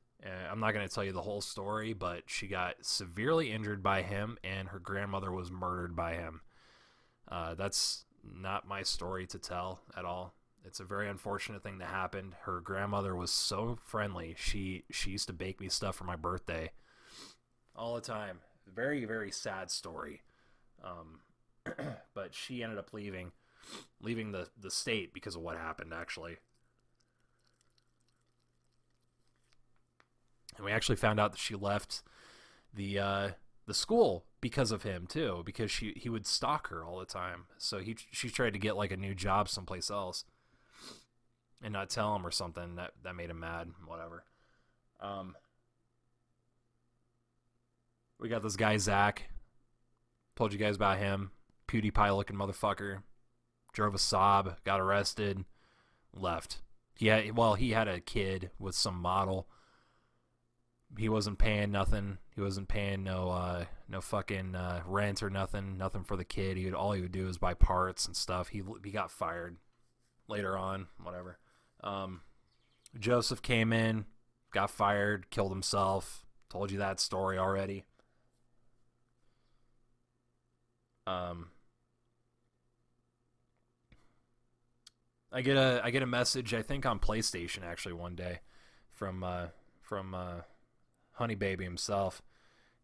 Speaker 2: I'm not going to tell you the whole story but she got severely injured by him and her grandmother was murdered by him. Uh, that's not my story to tell at all. It's a very unfortunate thing that happened. Her grandmother was so friendly. She she used to bake me stuff for my birthday all the time. Very very sad story. Um, but she ended up leaving leaving the the state because of what happened actually. And we actually found out that she left the uh, the school because of him too, because she he would stalk her all the time. So he she tried to get like a new job someplace else, and not tell him or something. That that made him mad. Whatever. Um, we got this guy Zach. Told you guys about him. PewDiePie looking motherfucker. Drove a Saab, got arrested, left. Yeah, well, he had a kid with some model he wasn't paying nothing. He wasn't paying no uh, no fucking uh, rent or nothing. Nothing for the kid. He would all he would do is buy parts and stuff. He he got fired later on. Whatever. Um, Joseph came in, got fired, killed himself. Told you that story already. Um, I get a I get a message I think on PlayStation actually one day from uh, from uh, Honey Baby himself.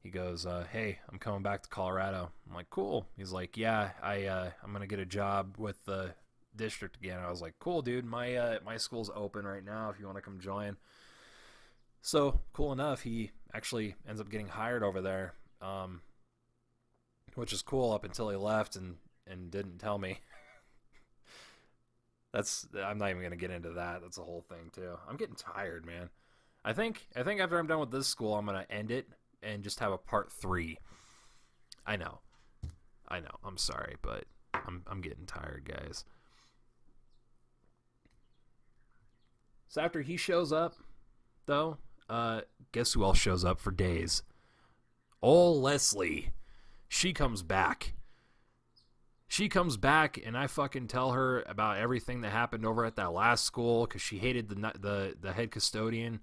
Speaker 2: He goes, uh, "Hey, I'm coming back to Colorado." I'm like, "Cool." He's like, "Yeah, I uh, I'm gonna get a job with the district again." I was like, "Cool, dude. My uh, my school's open right now. If you want to come join." So cool enough, he actually ends up getting hired over there, um, which is cool up until he left and and didn't tell me. That's I'm not even gonna get into that. That's a whole thing too. I'm getting tired, man. I think I think after I'm done with this school, I'm gonna end it and just have a part three. I know, I know. I'm sorry, but I'm I'm getting tired, guys. So after he shows up, though, uh, guess who else shows up for days? Ol' Leslie. She comes back. She comes back, and I fucking tell her about everything that happened over at that last school because she hated the the the head custodian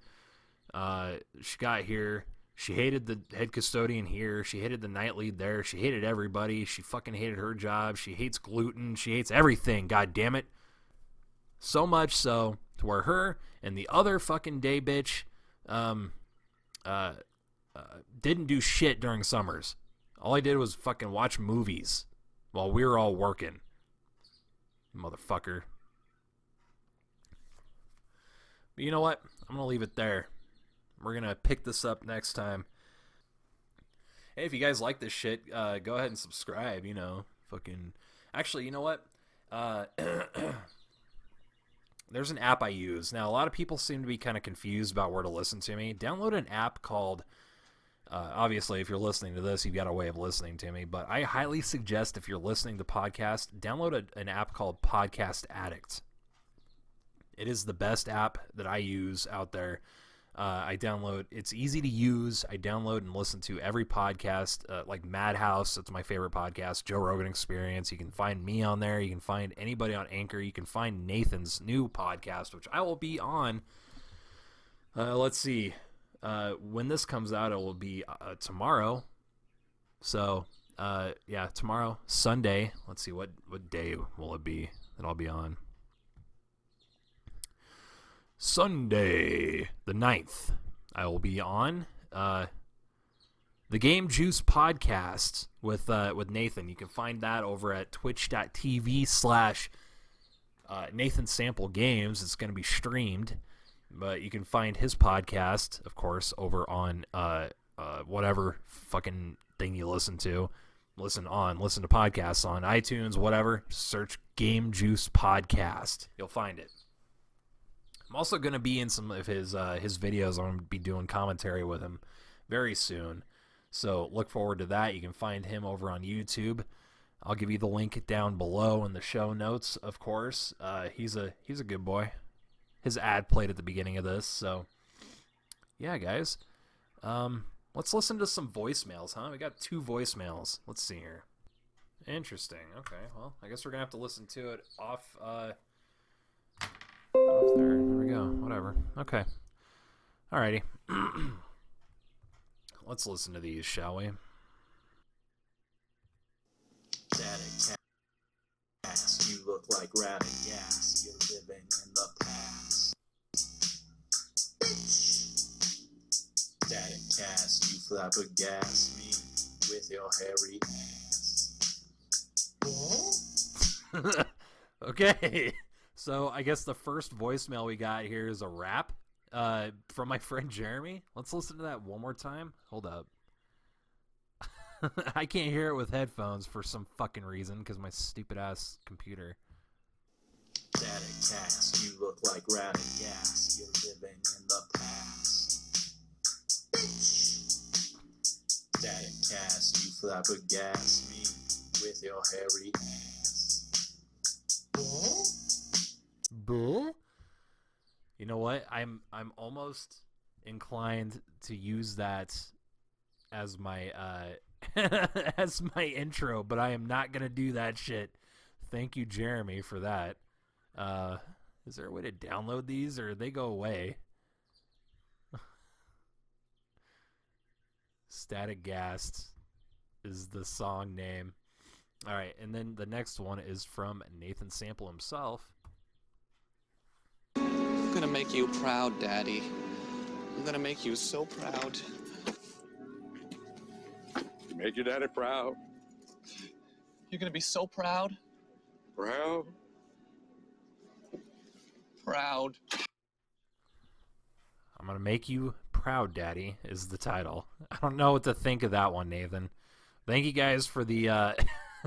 Speaker 2: uh, she got here. She hated the head custodian here. She hated the night lead there. She hated everybody. She fucking hated her job. She hates gluten. She hates everything. God damn it. So much so to where her and the other fucking day bitch um, uh, uh, didn't do shit during summers. All I did was fucking watch movies while we were all working. Motherfucker. But you know what? I'm going to leave it there. We're gonna pick this up next time. Hey, if you guys like this shit, uh, go ahead and subscribe. You know, fucking. Actually, you know what? Uh, there's an app I use now. A lot of people seem to be kind of confused about where to listen to me. Download an app called. Uh, obviously, if you're listening to this, you've got a way of listening to me. But I highly suggest if you're listening to podcast, download a, an app called Podcast Addict. It is the best app that I use out there. Uh, I download. It's easy to use. I download and listen to every podcast, uh, like Madhouse. That's my favorite podcast. Joe Rogan Experience. You can find me on there. You can find anybody on Anchor. You can find Nathan's new podcast, which I will be on. Uh, let's see. Uh, when this comes out, it will be uh, tomorrow. So, uh, yeah, tomorrow, Sunday. Let's see what what day will it be that I'll be on. Sunday, the 9th, I will be on uh, the Game Juice podcast with uh, with Nathan. You can find that over at twitch.tv slash uh, Nathan Sample Games. It's going to be streamed, but you can find his podcast, of course, over on uh, uh, whatever fucking thing you listen to. Listen on, listen to podcasts on iTunes, whatever. Search Game Juice Podcast. You'll find it. I'm also going to be in some of his uh, his videos. I'm going to be doing commentary with him very soon. So look forward to that. You can find him over on YouTube. I'll give you the link down below in the show notes. Of course, uh, he's a he's a good boy. His ad played at the beginning of this, so yeah, guys. Um, let's listen to some voicemails, huh? We got two voicemails. Let's see here. Interesting. Okay, well, I guess we're gonna have to listen to it off. Uh, there. There we go. Whatever. Okay. Alrighty. Let's listen to these, shall we?
Speaker 3: Static gas, you look like ratting gas. You're living in the past. Static gas, you flap flabbergast me with your hairy ass.
Speaker 2: okay. So I guess the first voicemail we got here is a rap uh, from my friend Jeremy. Let's listen to that one more time. Hold up. I can't hear it with headphones for some fucking reason because my stupid ass computer.
Speaker 3: Static gas, you look like ratting gas. You're living in the past. Bitch. Static gas, you flabbergast me with your hairy ass.
Speaker 2: Bull? You know what? I'm I'm almost inclined to use that as my uh as my intro, but I am not gonna do that shit. Thank you, Jeremy, for that. Uh is there a way to download these or they go away? Static Gassed is the song name. Alright, and then the next one is from Nathan Sample himself.
Speaker 4: I'm gonna make you proud, Daddy. I'm gonna make you so proud.
Speaker 5: You Make your daddy proud.
Speaker 4: You're gonna be so proud.
Speaker 5: Proud.
Speaker 4: Proud.
Speaker 2: I'm gonna make you proud, Daddy, is the title. I don't know what to think of that one, Nathan. Thank you guys for the uh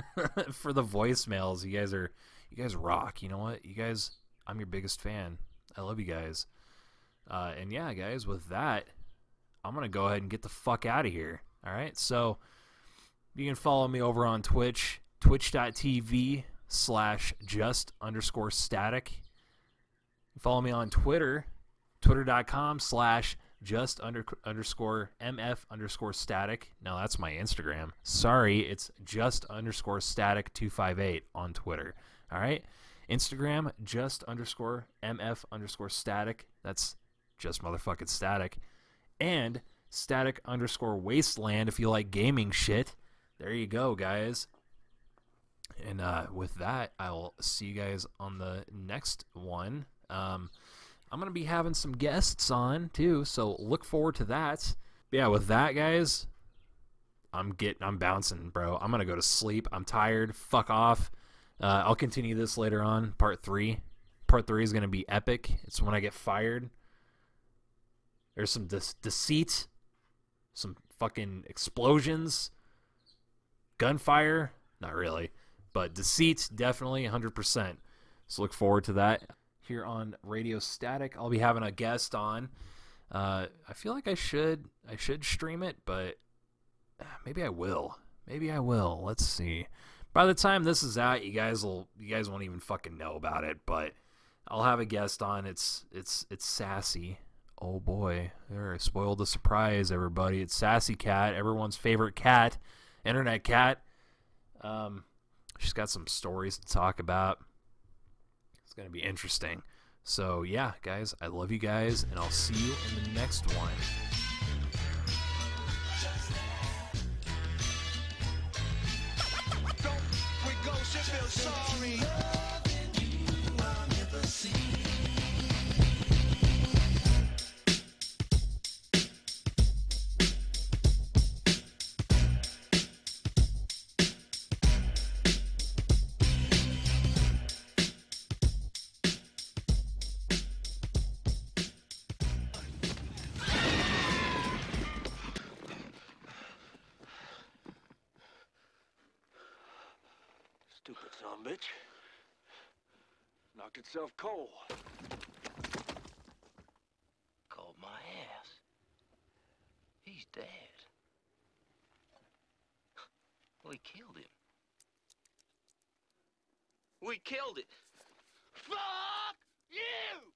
Speaker 2: for the voicemails. You guys are you guys rock. You know what? You guys I'm your biggest fan. I love you guys. Uh and yeah, guys, with that, I'm gonna go ahead and get the fuck out of here. Alright, so you can follow me over on Twitch, twitch.tv slash just underscore static. Follow me on Twitter, twitter.com slash just under, underscore mf underscore static. Now that's my Instagram. Sorry, it's just underscore static 258 on Twitter. All right. Instagram, just underscore mf underscore static. That's just motherfucking static. And static underscore wasteland if you like gaming shit. There you go, guys. And uh, with that, I'll see you guys on the next one. Um, I'm gonna be having some guests on too, so look forward to that. Yeah, with that, guys, I'm getting, I'm bouncing, bro. I'm gonna go to sleep. I'm tired. Fuck off. Uh, I'll continue this later on, part three. Part three is gonna be epic. It's when I get fired. There's some de- deceit, some fucking explosions, gunfire. Not really, but deceit definitely 100%. So look forward to that here on Radio Static. I'll be having a guest on. Uh, I feel like I should I should stream it, but uh, maybe I will. Maybe I will. Let's see. By the time this is out, you guys will you guys won't even fucking know about it. But I'll have a guest on. It's it's it's sassy. Oh boy, there spoiled the surprise, everybody. It's Sassy Cat, everyone's favorite cat, internet cat. Um, she's got some stories to talk about. It's to be interesting. So, yeah, guys, I love you guys, and I'll see you in the next one.
Speaker 6: Sorry. Itself cold.
Speaker 7: Called my ass. He's dead. We killed him. We killed it. Fuck you!